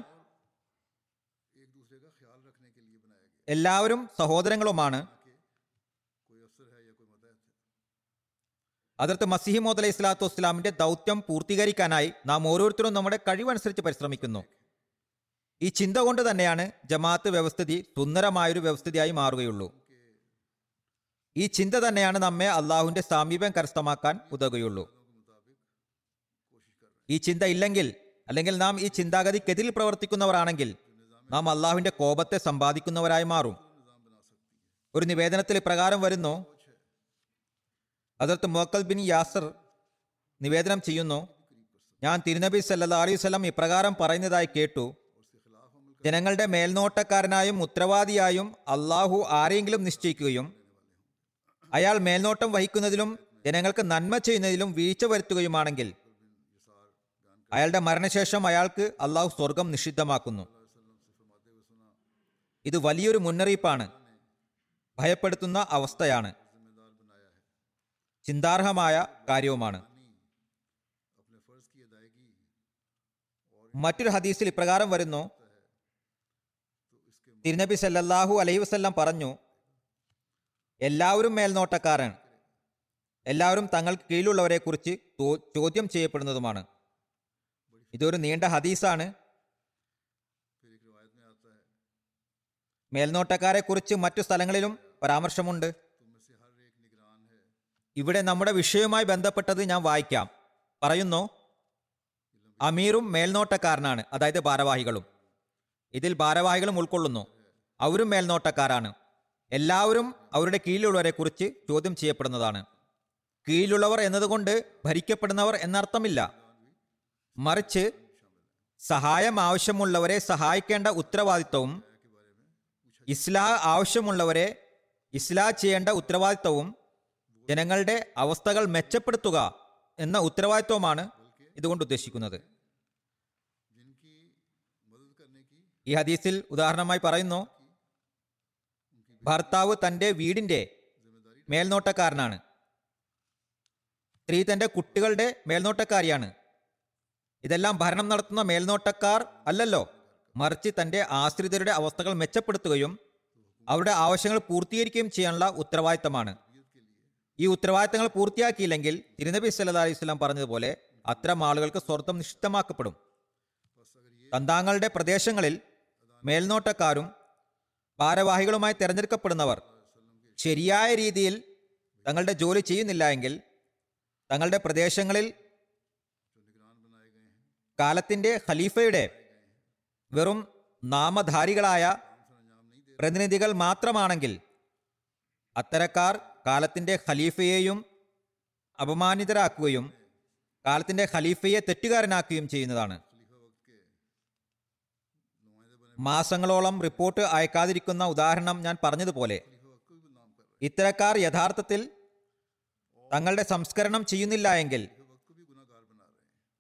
എല്ലാവരും സഹോദരങ്ങളുമാണ്. അതിർത്ത് മസിഹി മോദ് അലൈഹി സ്വലാത്തു വസ്സലാമിന്റെ ദൗത്യം പൂർത്തീകരിക്കാനായി നാം ഓരോരുത്തരും നമ്മുടെ കഴിവനുസരിച്ച് പരിശ്രമിക്കുന്നു. ഈ ചിന്ത കൊണ്ട് തന്നെയാണ് ജമാഅത്ത് വ്യവസ്ഥിതി സുന്ദരമായൊരു വ്യവസ്ഥിതിയായി മാറുകയുള്ളൂ. ഈ ചിന്ത തന്നെയാണ് നമ്മെ അള്ളാഹുവിന്റെ സാമീപ്യം കരസ്ഥമാക്കാൻ ഉതകുകയുള്ളൂ. ഈ ചിന്ത ഇല്ലെങ്കിൽ അല്ലെങ്കിൽ നാം ഈ ചിന്താഗതിക്കെതിരിൽ പ്രവർത്തിക്കുന്നവരാണെങ്കിൽ നാം അള്ളാഹുവിന്റെ കോപത്തെ സമ്പാദിക്കുന്നവരായി മാറും. ഒരു നിവേദനത്തിൽ ഇപ്രകാരം വരുന്നു. അതിർത്ത് മുഹക്കൽ ബിൻ യാസർ നിവേദനം ചെയ്യുന്നു. ഞാൻ തിരുനബി സല്ലാ അലൈഹി വസല്ലം ഇപ്രകാരം പറയുന്നതായി കേട്ടു. ജനങ്ങളുടെ മേൽനോട്ടക്കാരനായും ഉത്തരവാദിയായും അള്ളാഹു ആരെങ്കിലും നിശ്ചയിക്കുകയും അയാൾ മേൽനോട്ടം വഹിക്കുന്നതിലും ജനങ്ങൾക്ക് നന്മ ചെയ്യുന്നതിലും വീഴ്ച വരുത്തുകയുമാണെങ്കിൽ അയാളുടെ മരണശേഷം അയാൾക്ക് അള്ളാഹു സ്വർഗം നിഷിദ്ധമാക്കുന്നു. ഇത് വലിയൊരു മുന്നറിയിപ്പാണ്. ഭയപ്പെടുത്തുന്ന അവസ്ഥയാണ്. ചിന്താർഹമായ കാര്യവുമാണ്. മറ്റൊരു ഹദീസിൽ ഇപ്രകാരം വരുന്നു. തിരുനബി സല്ലല്ലാഹു അലൈഹി വസ്ല്ലാം പറഞ്ഞു എല്ലാവരും മേൽനോട്ടക്കാരൻ എല്ലാവരും തങ്ങൾക്ക് കീഴിലുള്ളവരെ കുറിച്ച് ചോദ്യം ചെയ്യപ്പെടുന്നതുമാണ്. ഇതൊരു നീണ്ട ഹദീസാണ്. മേൽനോട്ടക്കാരെ കുറിച്ച് മറ്റു സ്ഥലങ്ങളിലും പരാമർശമുണ്ട്. ഇവിടെ നമ്മുടെ വിഷയവുമായി ബന്ധപ്പെട്ടത് ഞാൻ വായിക്കാം. പറയുന്നു അമീറും മേൽനോട്ടക്കാരനാണ് അതായത് ഭാരവാഹികളും. ഇതിൽ ഭാരവാഹികളും ഉൾക്കൊള്ളുന്നു. അവരും മേൽനോട്ടക്കാരാണ്. എല്ലാവരും അവരുടെ കീഴിലുള്ളവരെ കുറിച്ച് ചോദ്യം ചെയ്യപ്പെടുന്നതാണ്. കീഴിലുള്ളവർ എന്നതുകൊണ്ട് ഭരിക്കപ്പെടുന്നവർ എന്നർത്ഥമില്ല. മറിച്ച് സഹായം ആവശ്യമുള്ളവരെ സഹായിക്കേണ്ട ഉത്തരവാദിത്വവും ഇസ്ലാ ആവശ്യമുള്ളവരെ ഇസ്ലാ ചെയ്യേണ്ട ഉത്തരവാദിത്വവും ജനങ്ങളുടെ അവസ്ഥകൾ മെച്ചപ്പെടുത്തുക എന്ന ഉത്തരവാദിത്വമാണ് ഇതുകൊണ്ട് ഉദ്ദേശിക്കുന്നത്. ഈ ഹദീസിൽ ഉദാഹരണമായി പറയുന്നു ഭർത്താവ് തന്റെ വീടിന്റെ മേൽനോട്ടക്കാരനാണ്. സ്ത്രീ തന്റെ കുട്ടികളുടെ മേൽനോട്ടക്കാരിയാണ്. ഇതെല്ലാം ഭരണം നടത്തുന്ന മേൽനോട്ടക്കാർ അല്ലല്ലോ. മറിച്ച് തന്റെ ആശ്രിതരുടെ അവസ്ഥകൾ മെച്ചപ്പെടുത്തുകയും അവരുടെ ആവശ്യങ്ങൾ പൂർത്തീകരിക്കുകയും ചെയ്യാനുള്ള ഉത്തരവാദിത്തമാണ്. ഈ ഉത്തരവാദിത്തങ്ങൾ പൂർത്തിയാക്കിയില്ലെങ്കിൽ തിരുനബി സല്ലാ അലൈഹി സ്വലാം പറഞ്ഞതുപോലെ അത്തരം ആളുകൾക്ക് സ്വർഗം നിഷിദ്ധമാക്കപ്പെടും തന്താങ്ങളുടെ പ്രദേശങ്ങളിൽ മേൽനോട്ടക്കാരും ഭാരവാഹികളുമായി തിരഞ്ഞെടുക്കപ്പെടുന്നവർ ശരിയായ രീതിയിൽ തങ്ങളുടെ ജോലി ചെയ്യുന്നില്ല എങ്കിൽ തങ്ങളുടെ പ്രദേശങ്ങളിൽ കാലത്തിന്റെ ഖലീഫയുടെ വെറും നാമധാരികളായ പ്രതിനിധികൾ മാത്രമാണെങ്കിൽ അത്തരക്കാർ കാലത്തിന്റെ ഖലീഫയെയും അപമാനിതരാക്കുകയും കാലത്തിന്റെ ഖലീഫയെ തെറ്റുകാരനാക്കുകയും ചെയ്യുന്നതാണ്. മാസങ്ങളോളം റിപ്പോർട്ട് അയക്കാതിരിക്കുന്ന ഉദാഹരണം ഞാൻ പറഞ്ഞതുപോലെ ഇത്തരക്കാർ യഥാർത്ഥത്തിൽ തങ്ങളുടെ സംസ്കരണം ചെയ്യുന്നില്ല എങ്കിൽ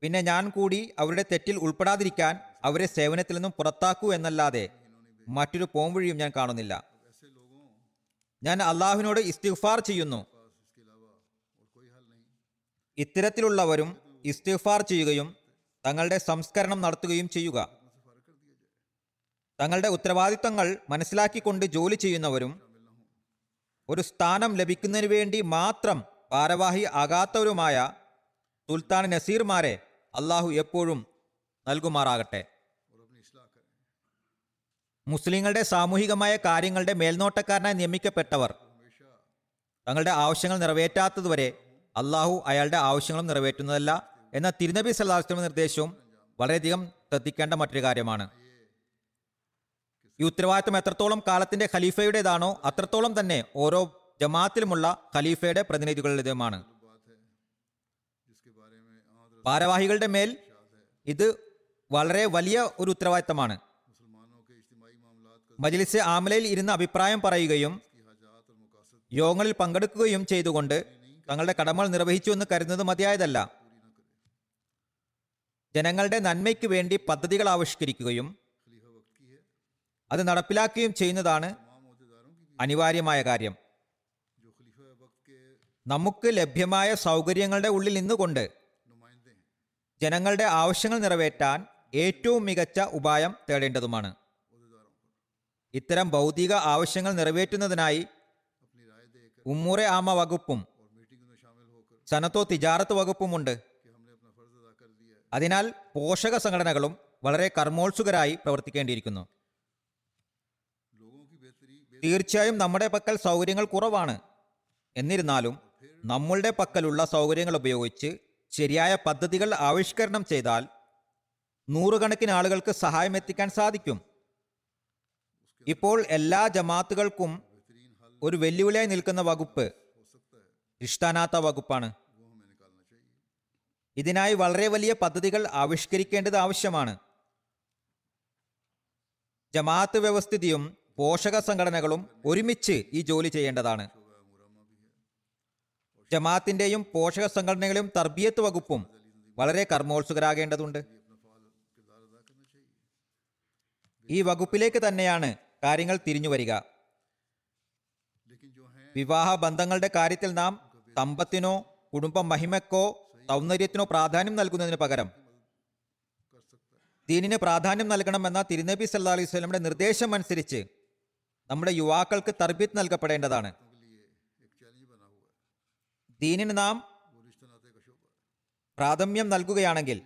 പിന്നെ ഞാൻ കൂടി അവരുടെ തെറ്റിൽ ഉൾപ്പെടാതിരിക്കാൻ അവരെ സേവനത്തിൽ നിന്നും പുറത്താക്കൂ എന്നല്ലാതെ മറ്റൊരു പോംവഴിയും ഞാൻ കാണുന്നില്ല. ഞാൻ അള്ളാഹുവിനോട് ഇസ്തിഫാർ ചെയ്യുന്നു. ഇത്തരത്തിലുള്ളവരും ഇസ്തിഫാർ ചെയ്യുകയും തങ്ങളുടെ സംസ്കരണം നടത്തുകയും ചെയ്യുക. തങ്ങളുടെ ഉത്തരവാദിത്തങ്ങൾ മനസ്സിലാക്കിക്കൊണ്ട് ജോലി ചെയ്യുന്നവരും ഒരു സ്ഥാനം ലഭിക്കുന്നതിന് വേണ്ടി മാത്രം ഭാരവാഹി ആകാത്തവരുമായ സുൽത്താൻ നസീർമാരെ അള്ളാഹു എപ്പോഴും നൽകുമാറാകട്ടെ. മുസ്ലിങ്ങളുടെ സാമൂഹികമായ കാര്യങ്ങളുടെ മേൽനോട്ടക്കാരനായി നിയമിക്കപ്പെട്ടവർ. തങ്ങളുടെ ആവശ്യങ്ങൾ നിറവേറ്റാത്തതുവരെ അള്ളാഹു അയാളുടെ ആവശ്യങ്ങളും നിറവേറ്റുന്നതല്ല എന്ന തിരുനബി സല്ലാസ്ലമ നിർദ്ദേശവും വളരെയധികം ശ്രദ്ധിക്കേണ്ട മറ്റൊരു കാര്യമാണ്. ഈ ഉത്തരവാദിത്വം എത്രത്തോളം കാലത്തിന്റെ ഖലീഫയുടേതാണോ അത്രത്തോളം തന്നെ ഓരോ ജമാഅത്തിലുമുള്ള ഖലീഫയുടെ പ്രതിനിധികളുടേതുമാണ്. ഭാരവാഹികളുടെ മേൽ ഇത് വളരെ വലിയ ഒരു ഉത്തരവാദിത്തമാണ്. മജ്ലിസ് ആമലയിൽ ഇരുന്ന് അഭിപ്രായം പറയുകയും യോഗങ്ങളിൽ പങ്കെടുക്കുകയും ചെയ്തുകൊണ്ട് തങ്ങളുടെ കടമകൾ നിർവഹിച്ചു എന്ന് കരുതുന്നത് മതിയായതല്ല. ജനങ്ങളുടെ നന്മയ്ക്ക് വേണ്ടി പദ്ധതികൾ ആവിഷ്കരിക്കുകയും അത് നടപ്പിലാക്കുകയും ചെയ്യുന്നതാണ് അനിവാര്യമായ കാര്യം. നമുക്ക് ലഭ്യമായ സൗകര്യങ്ങളുടെ ഉള്ളിൽ നിന്നുകൊണ്ട് ജനങ്ങളുടെ ആവശ്യങ്ങൾ നിറവേറ്റാൻ ഏറ്റവും മികച്ച ഉപായം തേടേണ്ടതുമാണ്. ഇത്തരം ഭൗതിക ആവശ്യങ്ങൾ നിറവേറ്റുന്നതിനായി ഉമ്മൂറെ ആമ വകുപ്പും സനത്തോ തിജാറത്ത് വകുപ്പുമുണ്ട്. അതിനാൽ പോഷക സംഘടനകളും വളരെ കർമ്മോത്സുകരായി പ്രവർത്തിക്കേണ്ടിയിരിക്കുന്നു. തീർച്ചയായും നമ്മുടെ പക്കൽ സൗകര്യങ്ങൾ കുറവാണ്. എന്നിരുന്നാലും നമ്മളുടെ പക്കലുള്ള സൗകര്യങ്ങൾ ഉപയോഗിച്ച് ശരിയായ പദ്ധതികൾ ആവിഷ്കരണം ചെയ്താൽ നൂറുകണക്കിന് ആളുകൾക്ക് സഹായം എത്തിക്കാൻ സാധിക്കും. ഇപ്പോൾ എല്ലാ ജമാത്തുകൾക്കും ഒരു വെല്ലുവിളിയായി നിൽക്കുന്ന വകുപ്പ് ഇഷ്ടാനാത്ത വകുപ്പാണ്. ഇതിനായി വളരെ വലിയ പദ്ധതികൾ ആവിഷ്കരിക്കേണ്ടത് ആവശ്യമാണ്. ജമാഅത്ത് വ്യവസ്ഥിതിയും പോഷക സംഘടനകളും ഒരുമിച്ച് ഈ ജോലി ചെയ്യേണ്ടതാണ്. ജമാഅത്തിന്റെയും പോഷക സംഘടനകളും തർബിയത്ത് വകുപ്പും വളരെ കർമ്മോത്സുകരാകേണ്ടതുണ്ട്. ഈ വകുപ്പിലേക്ക് തന്നെയാണ് കാര്യങ്ങൾ തിരിഞ്ഞു വരിക. വിവാഹ ബന്ധങ്ങളുടെ കാര്യത്തിൽ നാം സമ്പത്തിനോ കുടുംബ മഹിമക്കോ സൗന്ദര്യത്തിനോ പ്രാധാന്യം നൽകുന്നതിന് പകരം ദീനിന് പ്രാധാന്യം നൽകണമെന്ന തിരുനബി സല്ലാ അലൈഹി സ്വലമിന്റെ നിർദ്ദേശം അനുസരിച്ച് നമ്മുടെ യുവാക്കൾക്ക് തർബീത് നൽകപ്പെടേണ്ടതാണ്. ദീനിന് നാം പ്രാഥമ്യം നൽകുകയാണെങ്കിൽ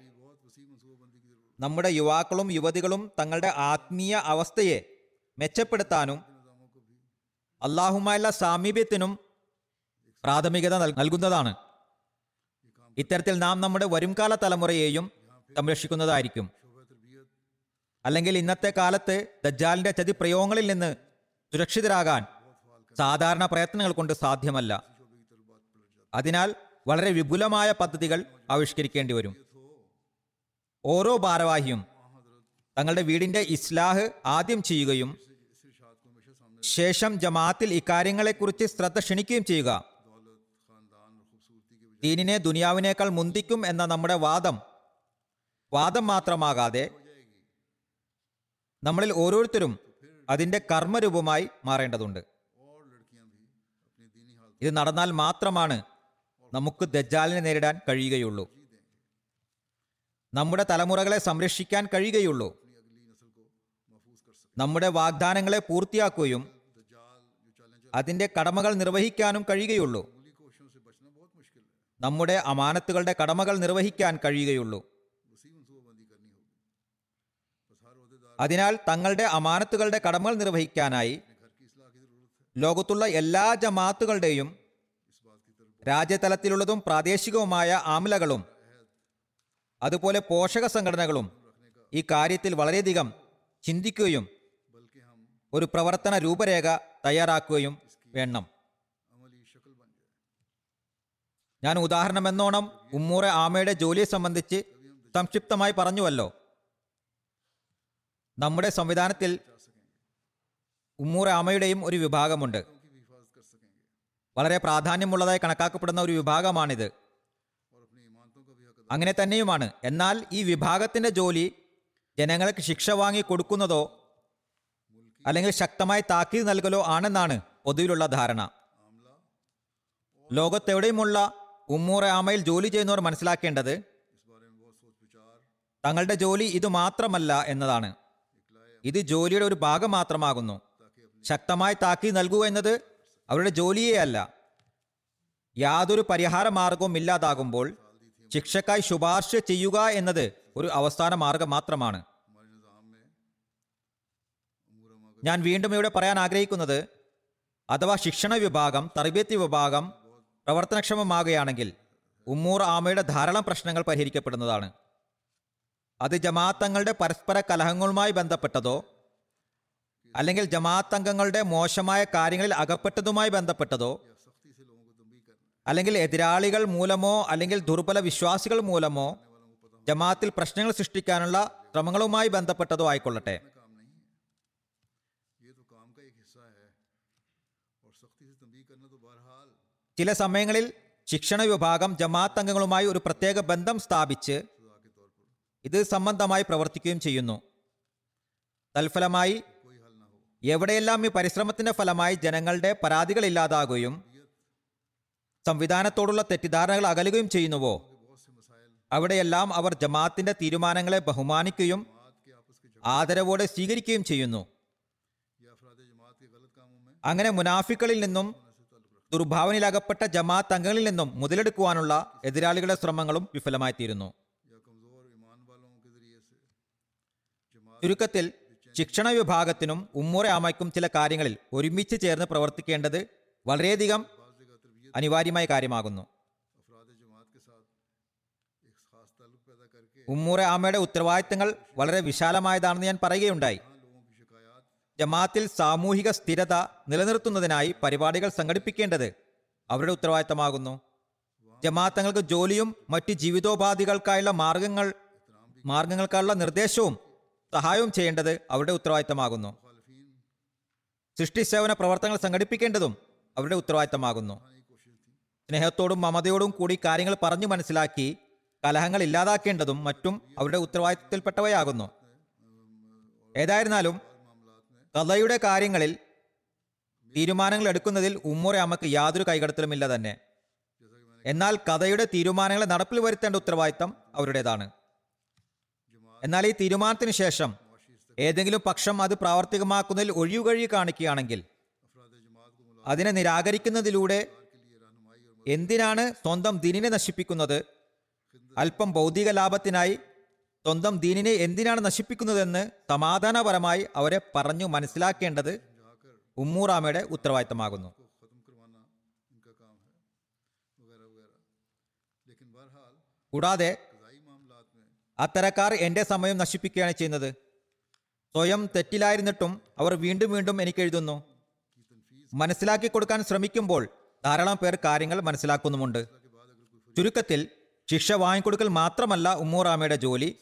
നമ്മുടെ യുവാക്കളും യുവതികളും തങ്ങളുടെ ആത്മീയ അവസ്ഥയെ മെച്ചപ്പെടുത്താനും അള്ളാഹുമായുള്ള സാമീപ്യത്തിനും പ്രാഥമികത നൽകുന്നതാണ്. ഇത്തരത്തിൽ നാം നമ്മുടെ വരുംകാല തലമുറയെയും സംരക്ഷിക്കുന്നതായിരിക്കും. അല്ലെങ്കിൽ ഇന്നത്തെ കാലത്ത് ദജ്ജാലിന്റെ ചതി പ്രയോഗങ്ങളിൽ നിന്ന് സുരക്ഷിതരാകാൻ സാധാരണ പ്രയത്നങ്ങൾ കൊണ്ട് സാധ്യമല്ല. അതിനാൽ വളരെ വിപുലമായ പദ്ധതികൾ ആവിഷ്കരിക്കേണ്ടി വരും. ഓരോ ഭാരവാഹിയും തങ്ങളുടെ വീടിന്റെ ഇസ്ലാഹ് ആദ്യം ചെയ്യുകയും ശേഷം ജമാഅത്തിൽ ഇക്കാര്യങ്ങളെക്കുറിച്ച് ശ്രദ്ധ ക്ഷണിക്കുകയും ചെയ്യുക. ദീനിനെ ദുനിയാവിനേക്കാൾ മുന്തിക്കും എന്ന നമ്മുടെ വാദം വാദം മാത്രമാകാതെ നമ്മളിൽ ഓരോരുത്തരും അതിന്റെ കർമ്മരൂപമായി മാറേണ്ടതുണ്ട്. ഇത് നടന്നാൽ മാത്രമാണ് നമുക്ക് ദജ്ജാലിനെ നേരിടാൻ കഴിയുകയുള്ളൂ. നമ്മുടെ തലമുറകളെ സംരക്ഷിക്കാൻ കഴിയുകയുള്ളൂ. നമ്മുടെ വാഗ്ദാനങ്ങളെ പൂർത്തിയാക്കുകയും അതിന്റെ കടമകൾ നിർവഹിക്കാനും കഴിയുകയുള്ളൂ. നമ്മുടെ അമാനത്തുകളുടെ കടമകൾ നിർവഹിക്കാൻ കഴിയുകയുള്ളൂ. അതിനാൽ തങ്ങളുടെ അമാനത്തുകളുടെ കടമകൾ നിർവഹിക്കാനായി ലോകത്തുള്ള എല്ലാ ജമാത്തുകളുടെയും രാജ്യതലത്തിലുള്ളതും പ്രാദേശികവുമായ ആമലകളും അതുപോലെ പോഷക സംഘടനകളും ഈ കാര്യത്തിൽ വളരെയധികം ചിന്തിക്കുകയും ഒരു പ്രവർത്തന രൂപരേഖ തയ്യാറാക്കുകയും വേണം. ഞാൻ ഉദാഹരണമെന്നോണം ഉമ്മൂറ ആമയുടെ ജോലിയെ സംബന്ധിച്ച് സംക്ഷിപ്തമായി പറഞ്ഞുവല്ലോ. നമ്മുടെ സംവിധാനത്തിൽ ഉമ്മൂറ ആമയുടെയും ഒരു വിഭാഗമുണ്ട്. വളരെ പ്രാധാന്യമുള്ളതായി കണക്കാക്കപ്പെടുന്ന ഒരു വിഭാഗമാണിത്. അങ്ങനെ തന്നെയുമാണ്. എന്നാൽ ഈ വിഭാഗത്തിന്റെ ജോലി ജനങ്ങൾക്ക് ശിക്ഷ വാങ്ങി കൊടുക്കുന്നതോ അല്ലെങ്കിൽ ശക്തമായ താക്കീത് നൽകലോ ആണെന്നാണ് പൊതുവിലുള്ള ധാരണ. ലോകത്തെവിടെയുമുള്ള ഉമ്മൂറ ആമയിൽ ജോലി ചെയ്യുന്നവർ മനസ്സിലാക്കേണ്ടത് തങ്ങളുടെ ജോലി ഇത് മാത്രമല്ല എന്നതാണ്. ഇത് ജോലിയുടെ ഒരു ഭാഗം മാത്രമാകുന്നു. ശക്തമായി താക്കീത് നൽകുക എന്നത് അവരുടെ ജോലിയേ അല്ല. യാതൊരു പരിഹാര മാർഗവും ഇല്ലാതാകുമ്പോൾ ശിക്ഷക്കായി ശുപാർശ ചെയ്യുക എന്നത് ഒരു അവസാന മാർഗം മാത്രമാണ്. ഞാൻ വീണ്ടും ഇവിടെ പറയാൻ ആഗ്രഹിക്കുന്നത് അഥവാ ശിക്ഷണ വിഭാഗം തർബീത്ത് വിഭാഗം പ്രവർത്തനക്ഷമമാകുകയാണെങ്കിൽ ഉമ്മൂർ ആമയുടെ ധാരാളം പ്രശ്നങ്ങൾ പരിഹരിക്കപ്പെടുന്നതാണ്. അത് ജമാഅത്തങ്ങളുടെ പരസ്പര കലഹങ്ങളുമായി ബന്ധപ്പെട്ടതോ അല്ലെങ്കിൽ ജമാഅത്തംഗങ്ങളുടെ മോശമായ കാര്യങ്ങളിൽ അകപ്പെട്ടതുമായി ബന്ധപ്പെട്ടതോ അല്ലെങ്കിൽ എതിരാളികൾ മൂലമോ അല്ലെങ്കിൽ ദുർബല വിശ്വാസികൾ മൂലമോ ജമാഅത്തിൽ പ്രശ്നങ്ങൾ സൃഷ്ടിക്കാനുള്ള ശ്രമങ്ങളുമായി ബന്ധപ്പെട്ടതോ ആയിക്കൊള്ളട്ടെ. ചില സമയങ്ങളിൽ ശിക്ഷണ വിഭാഗം ജമാഅത്ത് അംഗങ്ങളുമായി ഒരു പ്രത്യേക ബന്ധം സ്ഥാപിച്ച് ഇത് സംബന്ധമായി പ്രവർത്തിക്കുകയും ചെയ്യുന്നു. തൽഫലമായി എവിടെയെല്ലാം ഈ പരിശ്രമത്തിന്റെ ഫലമായി ജനങ്ങളുടെ പരാതികൾ ഇല്ലാതാകുകയും സംവിധാനത്തോടുള്ള തെറ്റിദ്ധാരണകൾ അകലുകയും ചെയ്യുന്നുവോ? അവിടെയെല്ലാം അവർ ജമാഅത്തിന്റെ തീരുമാനങ്ങളെ ബഹുമാനിക്കുകയും ആദരവോടെ സ്വീകരിക്കുകയും ചെയ്യുന്നു. അങ്ങനെ മുനാഫിക്കളിൽ നിന്നും ദുർഭാവനയിലകപ്പെട്ട ജമാഅത്ത് അംഗങ്ങളിൽ നിന്നും മുതലെടുക്കുവാനുള്ള എതിരാളികളുടെ ശ്രമങ്ങളും വിഫലമായിത്തീരുന്നു. ചുരുക്കത്തിൽ ശിക്ഷണ വിഭാഗത്തിനും ഉമ്മൂറ ആമയ്ക്കും ചില കാര്യങ്ങളിൽ ഒരുമിച്ച് ചേർന്ന് പ്രവർത്തിക്കേണ്ടത് വളരെയധികം അനിവാര്യമായ കാര്യമാകുന്നു. ഉമ്മൂറ ആമയുടെ ഉത്തരവാദിത്തങ്ങൾ വളരെ വിശാലമായതാണെന്ന് ഞാൻ പറയുകയുണ്ടായി. ജമാഅത്തിൽ സാമൂഹിക സ്ഥിരത നിലനിർത്തുന്നതിനായി പരിപാടികൾ സംഘടിപ്പിക്കേണ്ടത് അവരുടെ ഉത്തരവാദിത്തമാകുന്നു. ജമാഅത്തങ്ങൾക്ക് ജോലിയും മറ്റ് ജീവിതോപാധികൾക്കായുള്ള മാർഗങ്ങൾ മാർഗങ്ങൾക്കായുള്ള നിർദ്ദേശവും സഹായവും ചെയ്യേണ്ടത് അവരുടെ ഉത്തരവാദിത്തമാകുന്നു. സേവന പ്രവർത്തനങ്ങൾ സംഘടിപ്പിക്കേണ്ടതും അവരുടെ ഉത്തരവാദിത്തമാകുന്നു. സ്നേഹത്തോടും മമതയോടും കൂടി കാര്യങ്ങൾ പറഞ്ഞു മനസ്സിലാക്കി കലഹങ്ങൾ ഇല്ലാതാക്കേണ്ടതും മറ്റും അവരുടെ ഉത്തരവാദിത്തത്തിൽപ്പെട്ടവയാകുന്നു. ഏതായിരുന്നാലും കഥയുടെ കാര്യങ്ങളിൽ തീരുമാനങ്ങൾ എടുക്കുന്നതിൽ ഉമ്മൂറെ അമ്മയ്ക്ക് യാതൊരു കൈകടത്തലുമില്ല തന്നെ. എന്നാൽ കഥയുടെ തീരുമാനങ്ങളെ നടപ്പിൽ വരുത്തേണ്ട ഉത്തരവാദിത്തം അവരുടേതാണ്. എന്നാൽ ഈ തീരുമാനത്തിന് ശേഷം ഏതെങ്കിലും പക്ഷം അത് പ്രാവർത്തികമാക്കുന്നതിൽ ഒഴിവുകഴി കാണിക്കുകയാണെങ്കിൽ അതിനെ നിരാകരിക്കുന്നതിലൂടെ എന്തിനാണ് സ്വന്തം ദിനിനെ നശിപ്പിക്കുന്നത്? അല്പം ഭൗതിക ലാഭത്തിനായി സ്വന്തം ദീനിനെ എന്തിനാണ് നശിപ്പിക്കുന്നതെന്ന് സമാധാനപരമായി അവരെ പറഞ്ഞു മനസ്സിലാക്കേണ്ടത് ഉമ്മൂറാമയുടെ ഉത്തരവാദിത്തമാകുന്നു. കൂടാതെ അത്തരക്കാർ എന്റെ സമയം നശിപ്പിക്കുകയാണ് ചെയ്യുന്നത്. സ്വയം തെറ്റിലായിരുന്നിട്ടും അവർ വീണ്ടും വീണ്ടും എനിക്ക് എഴുതുന്നു. മനസ്സിലാക്കി കൊടുക്കാൻ ശ്രമിക്കുമ്പോൾ ധാരാളം പേർ കാര്യങ്ങൾ മനസ്സിലാക്കുന്നുമുണ്ട്. ചുരുക്കത്തിൽ ശിക്ഷ വാങ്ങിക്കൊടുക്കൽ മാത്രമല്ല ഉമ്മൂറാമയുടെ ജോലി.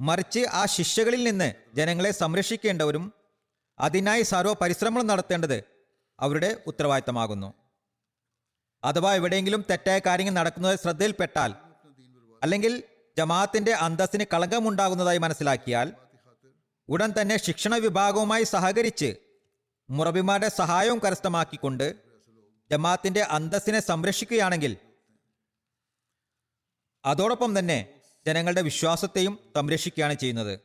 മറിച്ച് ആ ശിഷ്യകളിൽ നിന്ന് ജനങ്ങളെ സംരക്ഷിക്കേണ്ടവരും അതിനായി സർവ പരിശ്രമം നടത്തേണ്ടത് അവരുടെ ഉത്തരവാദിത്തമാകുന്നു. അഥവാ എവിടെയെങ്കിലും തെറ്റായ കാര്യങ്ങൾ നടക്കുന്നത് ശ്രദ്ധയിൽപ്പെട്ടാൽ അല്ലെങ്കിൽ ജമാഅത്തിന്റെ അന്തസ്സിന് കളങ്കമുണ്ടാകുന്നതായി മനസ്സിലാക്കിയാൽ ഉടൻ തന്നെ ശിക്ഷണ വിഭാഗവുമായി സഹകരിച്ച് മുറബിമാരുടെ സഹായവും കരസ്ഥമാക്കിക്കൊണ്ട് ജമാഅത്തിന്റെ അന്തസ്സിനെ സംരക്ഷിക്കുകയാണെങ്കിൽ അതോടൊപ്പം തന്നെ ജനങ്ങളുടെ വിശ്വാസത്തെയും സംരക്ഷിക്കുകയാണ് ചെയ്യുന്നത്.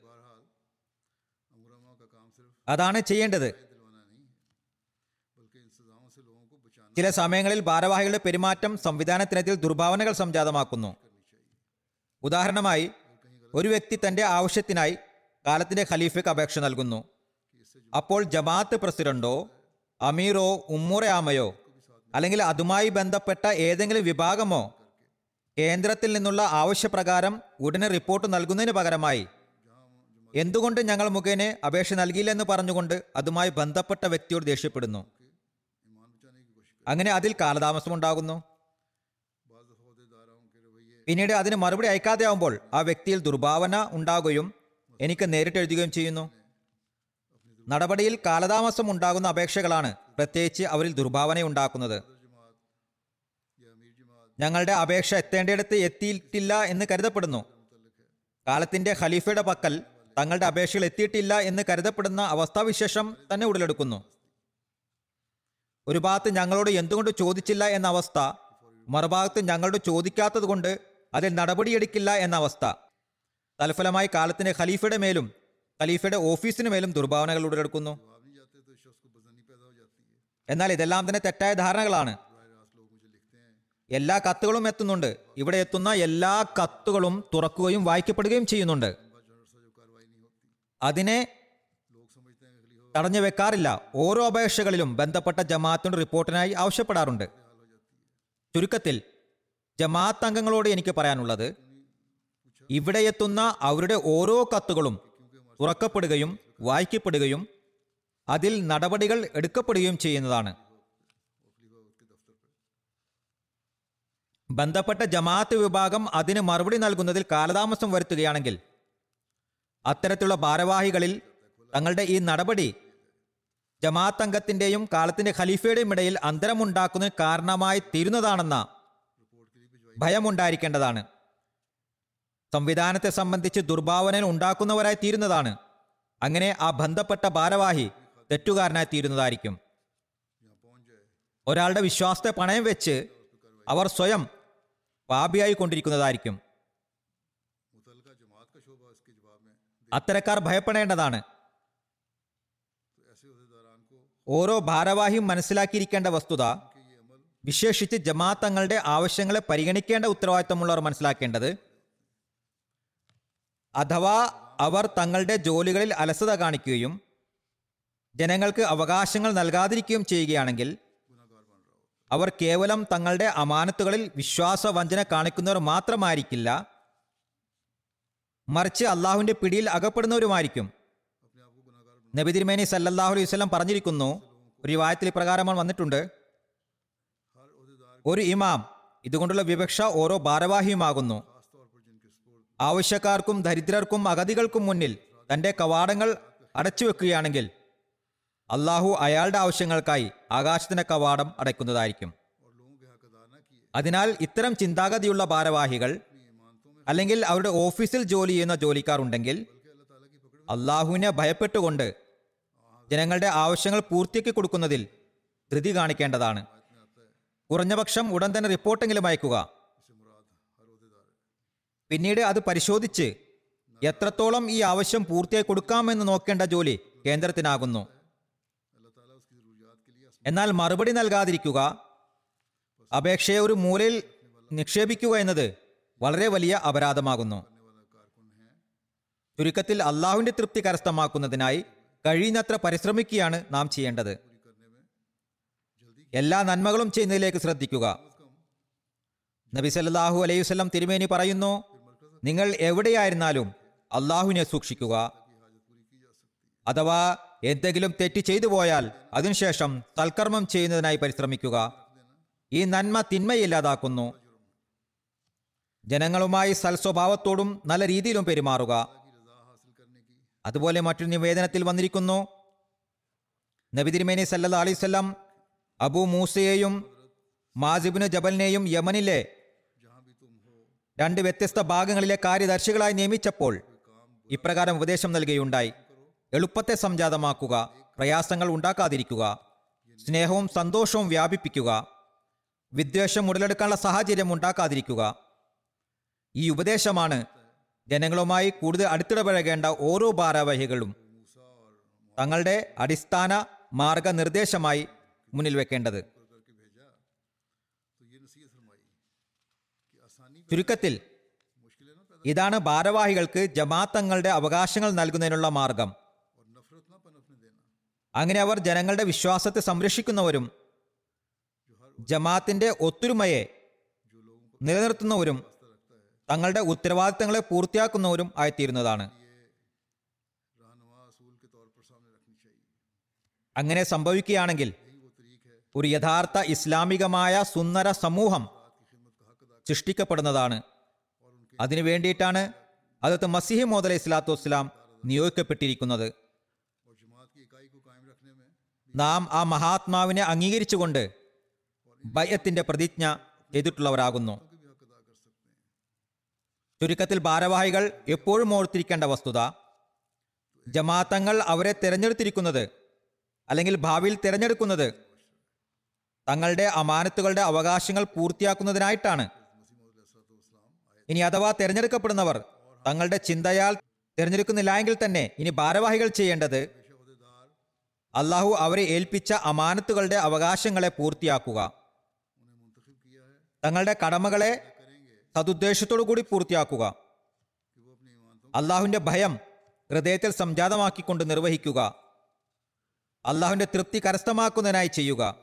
അതാണ് ചെയ്യേണ്ടത്. ചില സമയങ്ങളിൽ ഭാരവാഹികളുടെ പെരുമാറ്റം സംവിധാനത്തിനത്തിൽ ദുർഭാവനകൾ സംജാതമാക്കുന്നു. ഉദാഹരണമായി ഒരു വ്യക്തി തന്റെ ആവശ്യത്തിനായി കാലത്തിന്റെ ഖലീഫയ്ക്ക് അപേക്ഷ നൽകുന്നു. അപ്പോൾ ജമാഅത്ത് പ്രസിഡന്റോ അമീറോ ഉമ്മുറയാമയോ അല്ലെങ്കിൽ അതുമായി ബന്ധപ്പെട്ട ഏതെങ്കിലും വിഭാഗമോ കേന്ദ്രത്തിൽ നിന്നുള്ള ആവശ്യപ്രകാരം ഉടനെ റിപ്പോർട്ട് നൽകുന്നതിന് പകരമായി. എന്തുകൊണ്ട് ഞങ്ങൾ മുഖേന അപേക്ഷ നൽകിയില്ലെന്ന് പറഞ്ഞുകൊണ്ട് അതുമായി ബന്ധപ്പെട്ട വ്യക്തിയോട് ദേഷ്യപ്പെടുന്നു. അങ്ങനെ അതിൽ കാലതാമസമുണ്ടാകുന്നു. പിന്നീട് അതിന് മറുപടി അയക്കാതെയാവുമ്പോൾ ആ വ്യക്തിയിൽ ദുർഭാവന ഉണ്ടാകുകയും എനിക്ക് നേരിട്ട് എഴുതുകയും ചെയ്യുന്നു. നടപടിയിൽ കാലതാമസം ഉണ്ടാകുന്ന അപേക്ഷകളാണ് പ്രത്യേകിച്ച് അവരിൽ ദുർഭാവന ഉണ്ടാക്കുന്നത് ഞങ്ങളുടെ അപേക്ഷ എത്തേണ്ടയിടത്ത് എത്തിയിട്ടില്ല എന്ന് കരുതപ്പെടുന്നു. കാലത്തിന്റെ ഖലീഫയുടെ പക്കൽ തങ്ങളുടെ അപേക്ഷകൾ എത്തിയിട്ടില്ല എന്ന് കരുതപ്പെടുന്ന അവസ്ഥാവിശേഷം തന്നെ ഉടലെടുക്കുന്നു. ഒരു ഭാഗത്ത് ഞങ്ങളോട് എന്തുകൊണ്ട് ചോദിച്ചില്ല എന്ന അവസ്ഥ മറുഭാഗത്ത് ഞങ്ങളോട് ചോദിക്കാത്തത് കൊണ്ട് അതിൽ നടപടിയെടുക്കില്ല എന്ന അവസ്ഥ. തൽഫലമായി കാലത്തിന്റെ ഖലീഫയുടെ മേലും ഖലീഫയുടെ ഓഫീസിന് മേലും ദുർഭാവനകൾ ഉടലെടുക്കുന്നു. എന്നാൽ ഇതെല്ലാം തന്നെ തെറ്റായ ധാരണകളാണ്. എല്ലാ കത്തുകളും എത്തുന്നുണ്ട്. ഇവിടെ എത്തുന്ന എല്ലാ കത്തുകളും തുറക്കുകയും വായിക്കപ്പെടുകയും ചെയ്യുന്നുണ്ട്. അതിനെ തടഞ്ഞു വെക്കാറില്ല. ഓരോ അപേക്ഷകളിലും ബന്ധപ്പെട്ട ജമാഅത്തിന്റെ റിപ്പോർട്ടിനായി ആവശ്യപ്പെടാറുണ്ട്. ചുരുക്കത്തിൽ ജമാഅത്ത് അംഗങ്ങളോട് എനിക്ക് പറയാനുള്ളത് ഇവിടെ എത്തുന്ന അവരുടെ ഓരോ കത്തുകളും തുറക്കപ്പെടുകയും വായിക്കപ്പെടുകയും അതിൽ നടപടികൾ എടുക്കപ്പെടുകയും ചെയ്യുന്നതാണ്. ബന്ധപ്പെട്ട ജമാഅത്ത് വിഭാഗം അതിന് മറുപടി നൽകുന്നതിൽ കാലതാമസം വരുത്തുകയാണെങ്കിൽ അത്തരത്തിലുള്ള ഭാരവാഹികളിൽ തങ്ങളുടെ ഈ നടപടി ജമാഅത്ത് അംഗത്തിന്റെയും കാലത്തിന്റെ ഖലീഫയുടെയും ഇടയിൽ അന്തരമുണ്ടാക്കുന്നതിന് കാരണമായി തീരുന്നതാണെന്ന ഭയമുണ്ടായിരിക്കേണ്ടതാണ്. സംവിധാനത്തെ സംബന്ധിച്ച് ദുർഭാവന ഉണ്ടാക്കുന്നവരായി തീരുന്നതാണ്. അങ്ങനെ ആ ബന്ധപ്പെട്ട ഭാരവാഹി തെറ്റുകാരനായി തീരുന്നതായിരിക്കും. ഒരാളുടെ വിശ്വാസത്തെ പണയം വെച്ച് അവർ സ്വയം പാപിയായി കൊണ്ടിരിക്കുന്നതായിരിക്കും അത്തരക്കാർ ഭയപ്പെടേണ്ടതാണ്. ഓരോ ഭാരവാഹിയും മനസ്സിലാക്കിയിരിക്കേണ്ട വസ്തുത വിശേഷിച്ച് ജമാഅത്തങ്ങളുടെ ആവശ്യങ്ങളെ പരിഗണിക്കേണ്ട ഉത്തരവാദിത്തമുള്ളവർ മനസ്സിലാക്കേണ്ടത് അഥവാ അവർ തങ്ങളുടെ ജോലികളിൽ അലസത കാണിക്കുകയും ജനങ്ങൾക്ക് അവകാശങ്ങൾ നൽകാതിരിക്കുകയും ചെയ്യുകയാണെങ്കിൽ അവർ കേവലം തങ്ങളുടെ അമാനത്തുകളിൽ വിശ്വാസ വഞ്ചന കാണിക്കുന്നവർ മാത്രമായിരിക്കില്ല മറിച്ച് അള്ളാഹുവിന്റെ പിടിയിൽ അകപ്പെടുന്നവരുമായിരിക്കും. നബി തിരുമേനി സല്ലല്ലാഹു അലൈഹി വസല്ലം പറഞ്ഞിരിക്കുന്നു ഒരു വായത്തിൽ ഇപ്രകാരമാണ് വന്നിട്ടുണ്ട്. ഒരു ഇമാം ഇതുകൊണ്ടുള്ള വിവക്ഷ ഓരോ ഭാരവാഹിയുമാകുന്നു. ആവശ്യക്കാർക്കും ദരിദ്രർക്കും അഗതികൾക്കും മുന്നിൽ തന്റെ കവാടങ്ങൾ അടച്ചു വെക്കുകയാണെങ്കിൽ അള്ളാഹു അയാളുടെ ആവശ്യങ്ങൾക്കായി ആകാശത്തിന്റെ കവാടം അടയ്ക്കുന്നതായിരിക്കും. അതിനാൽ ഇത്തരം ചിന്താഗതിയുള്ള ഭാരവാഹികൾ അല്ലെങ്കിൽ അവരുടെ ഓഫീസിൽ ജോലി ചെയ്യുന്ന ജോലിക്കാർ ഉണ്ടെങ്കിൽ അള്ളാഹുവിനെ ഭയപ്പെട്ടുകൊണ്ട് ജനങ്ങളുടെ ആവശ്യങ്ങൾ പൂർത്തിയാക്കി കൊടുക്കുന്നതിൽ ധൃതി കാണിക്കേണ്ടതാണ്. കുറഞ്ഞപക്ഷം ഉടൻ തന്നെ റിപ്പോർട്ടെങ്കിലും അയക്കുക. പിന്നീട് അത് പരിശോധിച്ച് എത്രത്തോളം ഈ ആവശ്യം പൂർത്തിയായി കൊടുക്കാമെന്ന് നോക്കേണ്ട ജോലി കേന്ദ്രത്തിനാകുന്നു. എന്നാൽ മറുപടി നൽകാതിരിക്കുക. അപേക്ഷയെ ഒരു മൂലയിൽ നിക്ഷേപിക്കുക എന്നത് വളരെ വലിയ അപരാധമാകുന്നു. ചുരുക്കത്തിൽ അള്ളാഹുവിന്റെ തൃപ്തി കരസ്ഥമാക്കുന്നതിനായി കഴിയുന്നത്ര പരിശ്രമിക്കുകയാണ് നാം ചെയ്യേണ്ടത്. എല്ലാ നന്മകളും ചെയ്യുന്നതിലേക്ക് ശ്രദ്ധിക്കുക. നബി സല്ലാഹു അലൈഹി വസല്ലം തിരുമേനി പറയുന്നു നിങ്ങൾ എവിടെയായിരുന്നാലും അള്ളാഹുവിനെ സൂക്ഷിക്കുക. അഥവാ എന്തെങ്കിലും തെറ്റ് ചെയ്തു പോയാൽ അതിനുശേഷം തൽക്കർമ്മം ചെയ്യുന്നതിനായി പരിശ്രമിക്കുക. ഈ നന്മ തിന്മയില്ലാതാക്കുന്നു. ജനങ്ങളുമായി സൽസ്വഭാവത്തോടും നല്ല രീതിയിലും പെരുമാറുക. അതുപോലെ മറ്റൊരു നിവേദനത്തിൽ വന്നിരിക്കുന്നു. നബി തിരുമേനി സല്ലല്ലാഹു അലൈഹി വസല്ലം അബു മൂസയെയും മാസിബിന് ജബലിനെയും യമനിലെ രണ്ട് വ്യത്യസ്ത ഭാഗങ്ങളിലെ കാര്യദർശികളായി നിയമിച്ചപ്പോൾ ഇപ്രകാരം ഉപദേശം നൽകുകയുണ്ടായി. എളുപ്പത്തെ സംജാതമാക്കുക പ്രയാസങ്ങൾ ഉണ്ടാക്കാതിരിക്കുക സ്നേഹവും സന്തോഷവും വ്യാപിപ്പിക്കുക വിദ്വേഷം ഉടലെടുക്കാനുള്ള സാഹചര്യം ഉണ്ടാക്കാതിരിക്കുക. ഈ ഉപദേശമാണ് ജനങ്ങളുമായി കൂടുതൽ അടുത്തിടപഴകേണ്ട ഓരോ ഭാരവാഹികളും തങ്ങളുടെ അടിസ്ഥാന മാർഗനിർദ്ദേശമായി മുന്നിൽ വെക്കേണ്ടത്. ചുരുക്കത്തിൽ ഇതാണ് ഭാരവാഹികൾക്ക് ജമാത്തങ്ങളുടെ അവകാശങ്ങൾ നൽകുന്നതിനുള്ള മാർഗം. അങ്ങനെ അവർ ജനങ്ങളുടെ വിശ്വാസത്തെ സംരക്ഷിക്കുന്നവരും ജമാഅത്തിന്റെ ഒത്തൊരുമയെ നിലനിർത്തുന്നവരും തങ്ങളുടെ ഉത്തരവാദിത്തങ്ങളെ പൂർത്തിയാക്കുന്നവരും ആയിത്തീരുന്നതാണ്. അങ്ങനെ സംഭവിക്കുകയാണെങ്കിൽ ഒരു യഥാർത്ഥ ഇസ്ലാമികമായ സുന്ദര സമൂഹം സൃഷ്ടിക്കപ്പെടുന്നതാണ്. അതിനു വേണ്ടിയിട്ടാണ് അതത് മസിഹി മോദല ഇസ്ലാത്തു വസ്സലാം നിയോഗിക്കപ്പെട്ടിരിക്കുന്നത്. നാം ആ മഹാത്മാവിനെ അംഗീകരിച്ചുകൊണ്ട് ബയ്യത്തിന്റെ പ്രതിജ്ഞ ചെയ്തിട്ടുള്ളവരാകുന്നു. ചുരുക്കത്തിൽ ഭാരവാഹികൾ എപ്പോഴും ഓർത്തിരിക്കേണ്ട വസ്തുത ജമാഅത്തങ്ങൾ അവരെ തിരഞ്ഞെടുത്തിരിക്കുന്നത് അല്ലെങ്കിൽ ഭാവിയിൽ തിരഞ്ഞെടുക്കുന്നത് തങ്ങളുടെ അമാനത്തുകളുടെ അവകാശങ്ങൾ പൂർത്തിയാക്കുന്നതിനായിട്ടാണ്. ഇനി അഥവാ തിരഞ്ഞെടുക്കപ്പെടുന്നവർ തങ്ങളുടെ ചിന്തയാൽ തിരഞ്ഞെടുക്കുന്നില്ല എങ്കിൽ തന്നെ ഇനി ഭാരവാഹികൾ ചെയ്യേണ്ടത് അള്ളാഹു അവരെ ഏൽപ്പിച്ച അമാനത്തുകളുടെ അവകാശങ്ങളെ പൂർത്തിയാക്കുക. തങ്ങളുടെ കടമകളെ സതുദ്ദേശത്തോടു കൂടി പൂർത്തിയാക്കുക. അള്ളാഹുവിന്റെ ഭയം ഹൃദയത്തിൽ സംജാതമാക്കിക്കൊണ്ട് നിർവഹിക്കുക. അള്ളാഹുവിന്റെ തൃപ്തി കരസ്ഥമാക്കുന്നതിനായി ചെയ്യുക.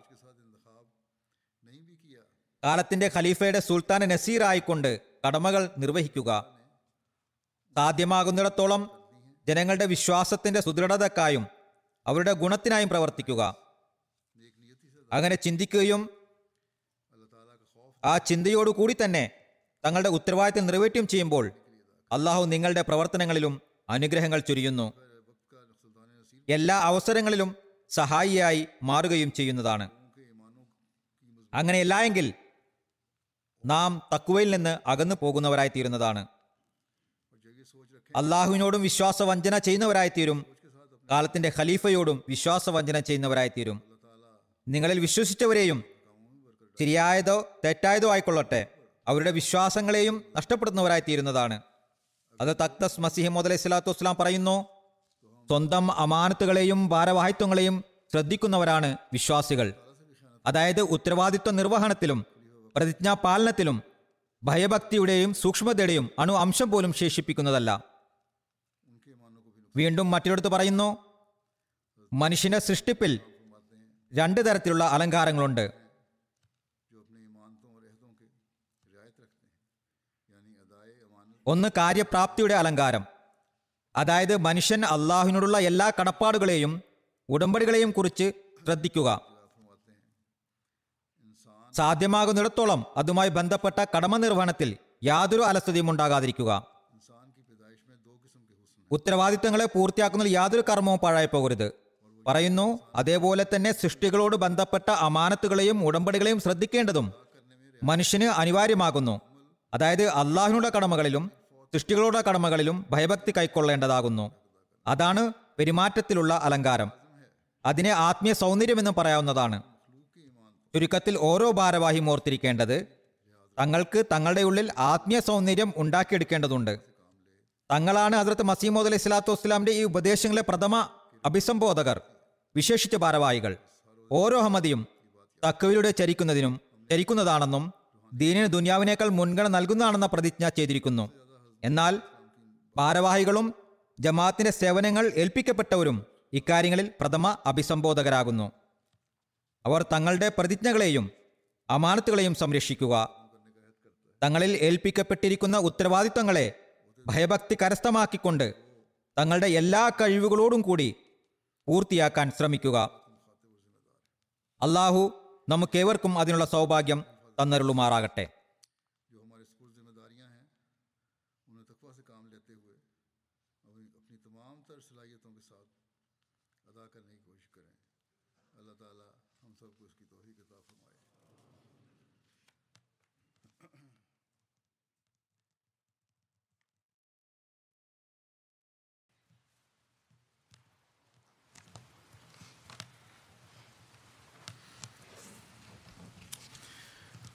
കാലത്തിന്റെ ഖലീഫയുടെ സുൽത്താൻ നസീറായിക്കൊണ്ട് കടമകൾ നിർവഹിക്കുക. സാധ്യമാകുന്നിടത്തോളം ജനങ്ങളുടെ വിശ്വാസത്തിന്റെ സുദൃഢതക്കായും അവരുടെ ഗുണത്തിനായും പ്രവർത്തിക്കുക. അങ്ങനെ ചിന്തിക്കുകയും ആ ചിന്തയോടുകൂടി തന്നെ തങ്ങളുടെ ഉത്തരവാദിത്തം നിറവേറ്റുകയും ചെയ്യുമ്പോൾ അള്ളാഹു നിങ്ങളുടെ പ്രവർത്തനങ്ങളിലും അനുഗ്രഹങ്ങൾ ചുരിയുന്നു. എല്ലാ അവസരങ്ങളിലും സഹായിയായി മാറുകയും ചെയ്യുന്നതാണ്. അങ്ങനെയല്ല എങ്കിൽ നാം തക്കുവയിൽ നിന്ന് അകന്നു പോകുന്നവരായി തീരുന്നതാണ് അള്ളാഹുവിനോടും വിശ്വാസവഞ്ചന ചെയ്യുന്നവരായിത്തീരും. കാലത്തിന്റെ ഖലീഫയോടും വിശ്വാസവഞ്ചന ചെയ്യുന്നവരായി തീരും നിങ്ങളിൽ വിശ്വസിച്ചവരെയും ശരിയായതോ തെറ്റായതോ ആയിക്കൊള്ളട്ടെ. അവരുടെ വിശ്വാസങ്ങളെയും നഷ്ടപ്പെടുത്തുന്നവരായിത്തീരുന്നതാണ്. അത് തക്തസ് മസിഹ് അലൈഹി സ്വലാത്തു വസ്സലാം പറയുന്നു സ്വന്തം അമാനത്തുകളെയും ഭാരവാഹിത്വങ്ങളെയും ശ്രദ്ധിക്കുന്നവരാണ് വിശ്വാസികൾ. അതായത് ഉത്തരവാദിത്വ നിർവഹണത്തിലും പ്രതിജ്ഞാപാലനത്തിലും ഭയഭക്തിയുടെയും സൂക്ഷ്മതയുടെയും അണു അംശം പോലും ശേഷിപ്പിക്കുന്നതല്ല. വീണ്ടും മറ്റൊരിടത്ത് പറയുന്നു മനുഷ്യന്റെ സൃഷ്ടിപ്പിൽ രണ്ട് തരത്തിലുള്ള അലങ്കാരങ്ങളുണ്ട്. ഒന്ന് കാര്യപ്രാപ്തിയുടെ അലങ്കാരം. അതായത് മനുഷ്യൻ അള്ളാഹുവിനോടുള്ള എല്ലാ കടപ്പാടുകളെയും ഉടമ്പടികളെയും കുറിച്ച് ശ്രദ്ധിക്കുക. സാധ്യമാകുന്നിടത്തോളം അതുമായി ബന്ധപ്പെട്ട കടമ നിർവഹണത്തിൽ യാതൊരു അലസതയും ഉണ്ടാകാതിരിക്കുക. ഉത്തരവാദിത്തങ്ങളെ പൂർത്തിയാക്കുന്നതിൽ യാതൊരു കർമ്മവും പാഴായി പോകരുത്. പറയുന്നു അതേപോലെ തന്നെ സൃഷ്ടികളോട് ബന്ധപ്പെട്ട അമാനത്തുകളെയും ഉടമ്പടികളെയും ശ്രദ്ധിക്കേണ്ടതും മനുഷ്യന് അനിവാര്യമാകുന്നു. അതായത് അള്ളാഹിനുടെ കടമകളിലും സൃഷ്ടികളുടെ കടമകളിലും ഭയഭക്തി കൈക്കൊള്ളേണ്ടതാകുന്നു. അതാണ് പെരുമാറ്റത്തിലുള്ള അലങ്കാരം. അതിനെ ആത്മീയ സൗന്ദര്യമെന്ന് പറയാവുന്നതാണ്. ചുരുക്കത്തിൽ ഓരോ ഭാരവാഹിയും ഓർത്തിരിക്കേണ്ടത് തങ്ങൾക്ക് തങ്ങളുടെ ഉള്ളിൽ ആത്മീയ സൗന്ദര്യം ഉണ്ടാക്കിയെടുക്കേണ്ടതുണ്ട്. തങ്ങളാണ് ഹസ്രത്ത് മസീമോദ് അലൈഹി സ്വലാത്തു വസ്സലാമിന്റെ ഈ ഉപദേശങ്ങളെ പ്രഥമ അഭിസംബോധകർ. വിശേഷിച്ച ഭാരവാഹികൾ. ഓരോ അഹമ്മദിയും തക്കവിലൂടെ ചരിക്കുന്നതിനും ചരിക്കുന്നതാണെന്നും ദീനിന് ദുനിയാവിനേക്കാൾ മുൻഗണന നൽകുന്നതാണെന്ന പ്രതിജ്ഞ ചെയ്തിരിക്കുന്നു. എന്നാൽ ഭാരവാഹികളും ജമാഅത്തിന്റെ സേവനങ്ങൾ ഏൽപ്പിക്കപ്പെട്ടവരും ഇക്കാര്യങ്ങളിൽ പ്രഥമ അഭിസംബോധകരാകുന്നു. അവർ തങ്ങളുടെ പ്രതിജ്ഞകളെയും അമാനത്തുകളെയും സംരക്ഷിക്കുക. തങ്ങളിൽ ഏൽപ്പിക്കപ്പെട്ടിരിക്കുന്ന ഉത്തരവാദിത്തങ്ങളെ ഭയഭക്തി കരസ്ഥമാക്കിക്കൊണ്ട് തങ്ങളുടെ എല്ലാ കഴിവുകളോടും കൂടി പൂർത്തിയാക്കാൻ ശ്രമിക്കുക. അള്ളാഹു നമുക്കേവർക്കും അതിനുള്ള സൗഭാഗ്യം തന്നരുളുമാറാകട്ടെ.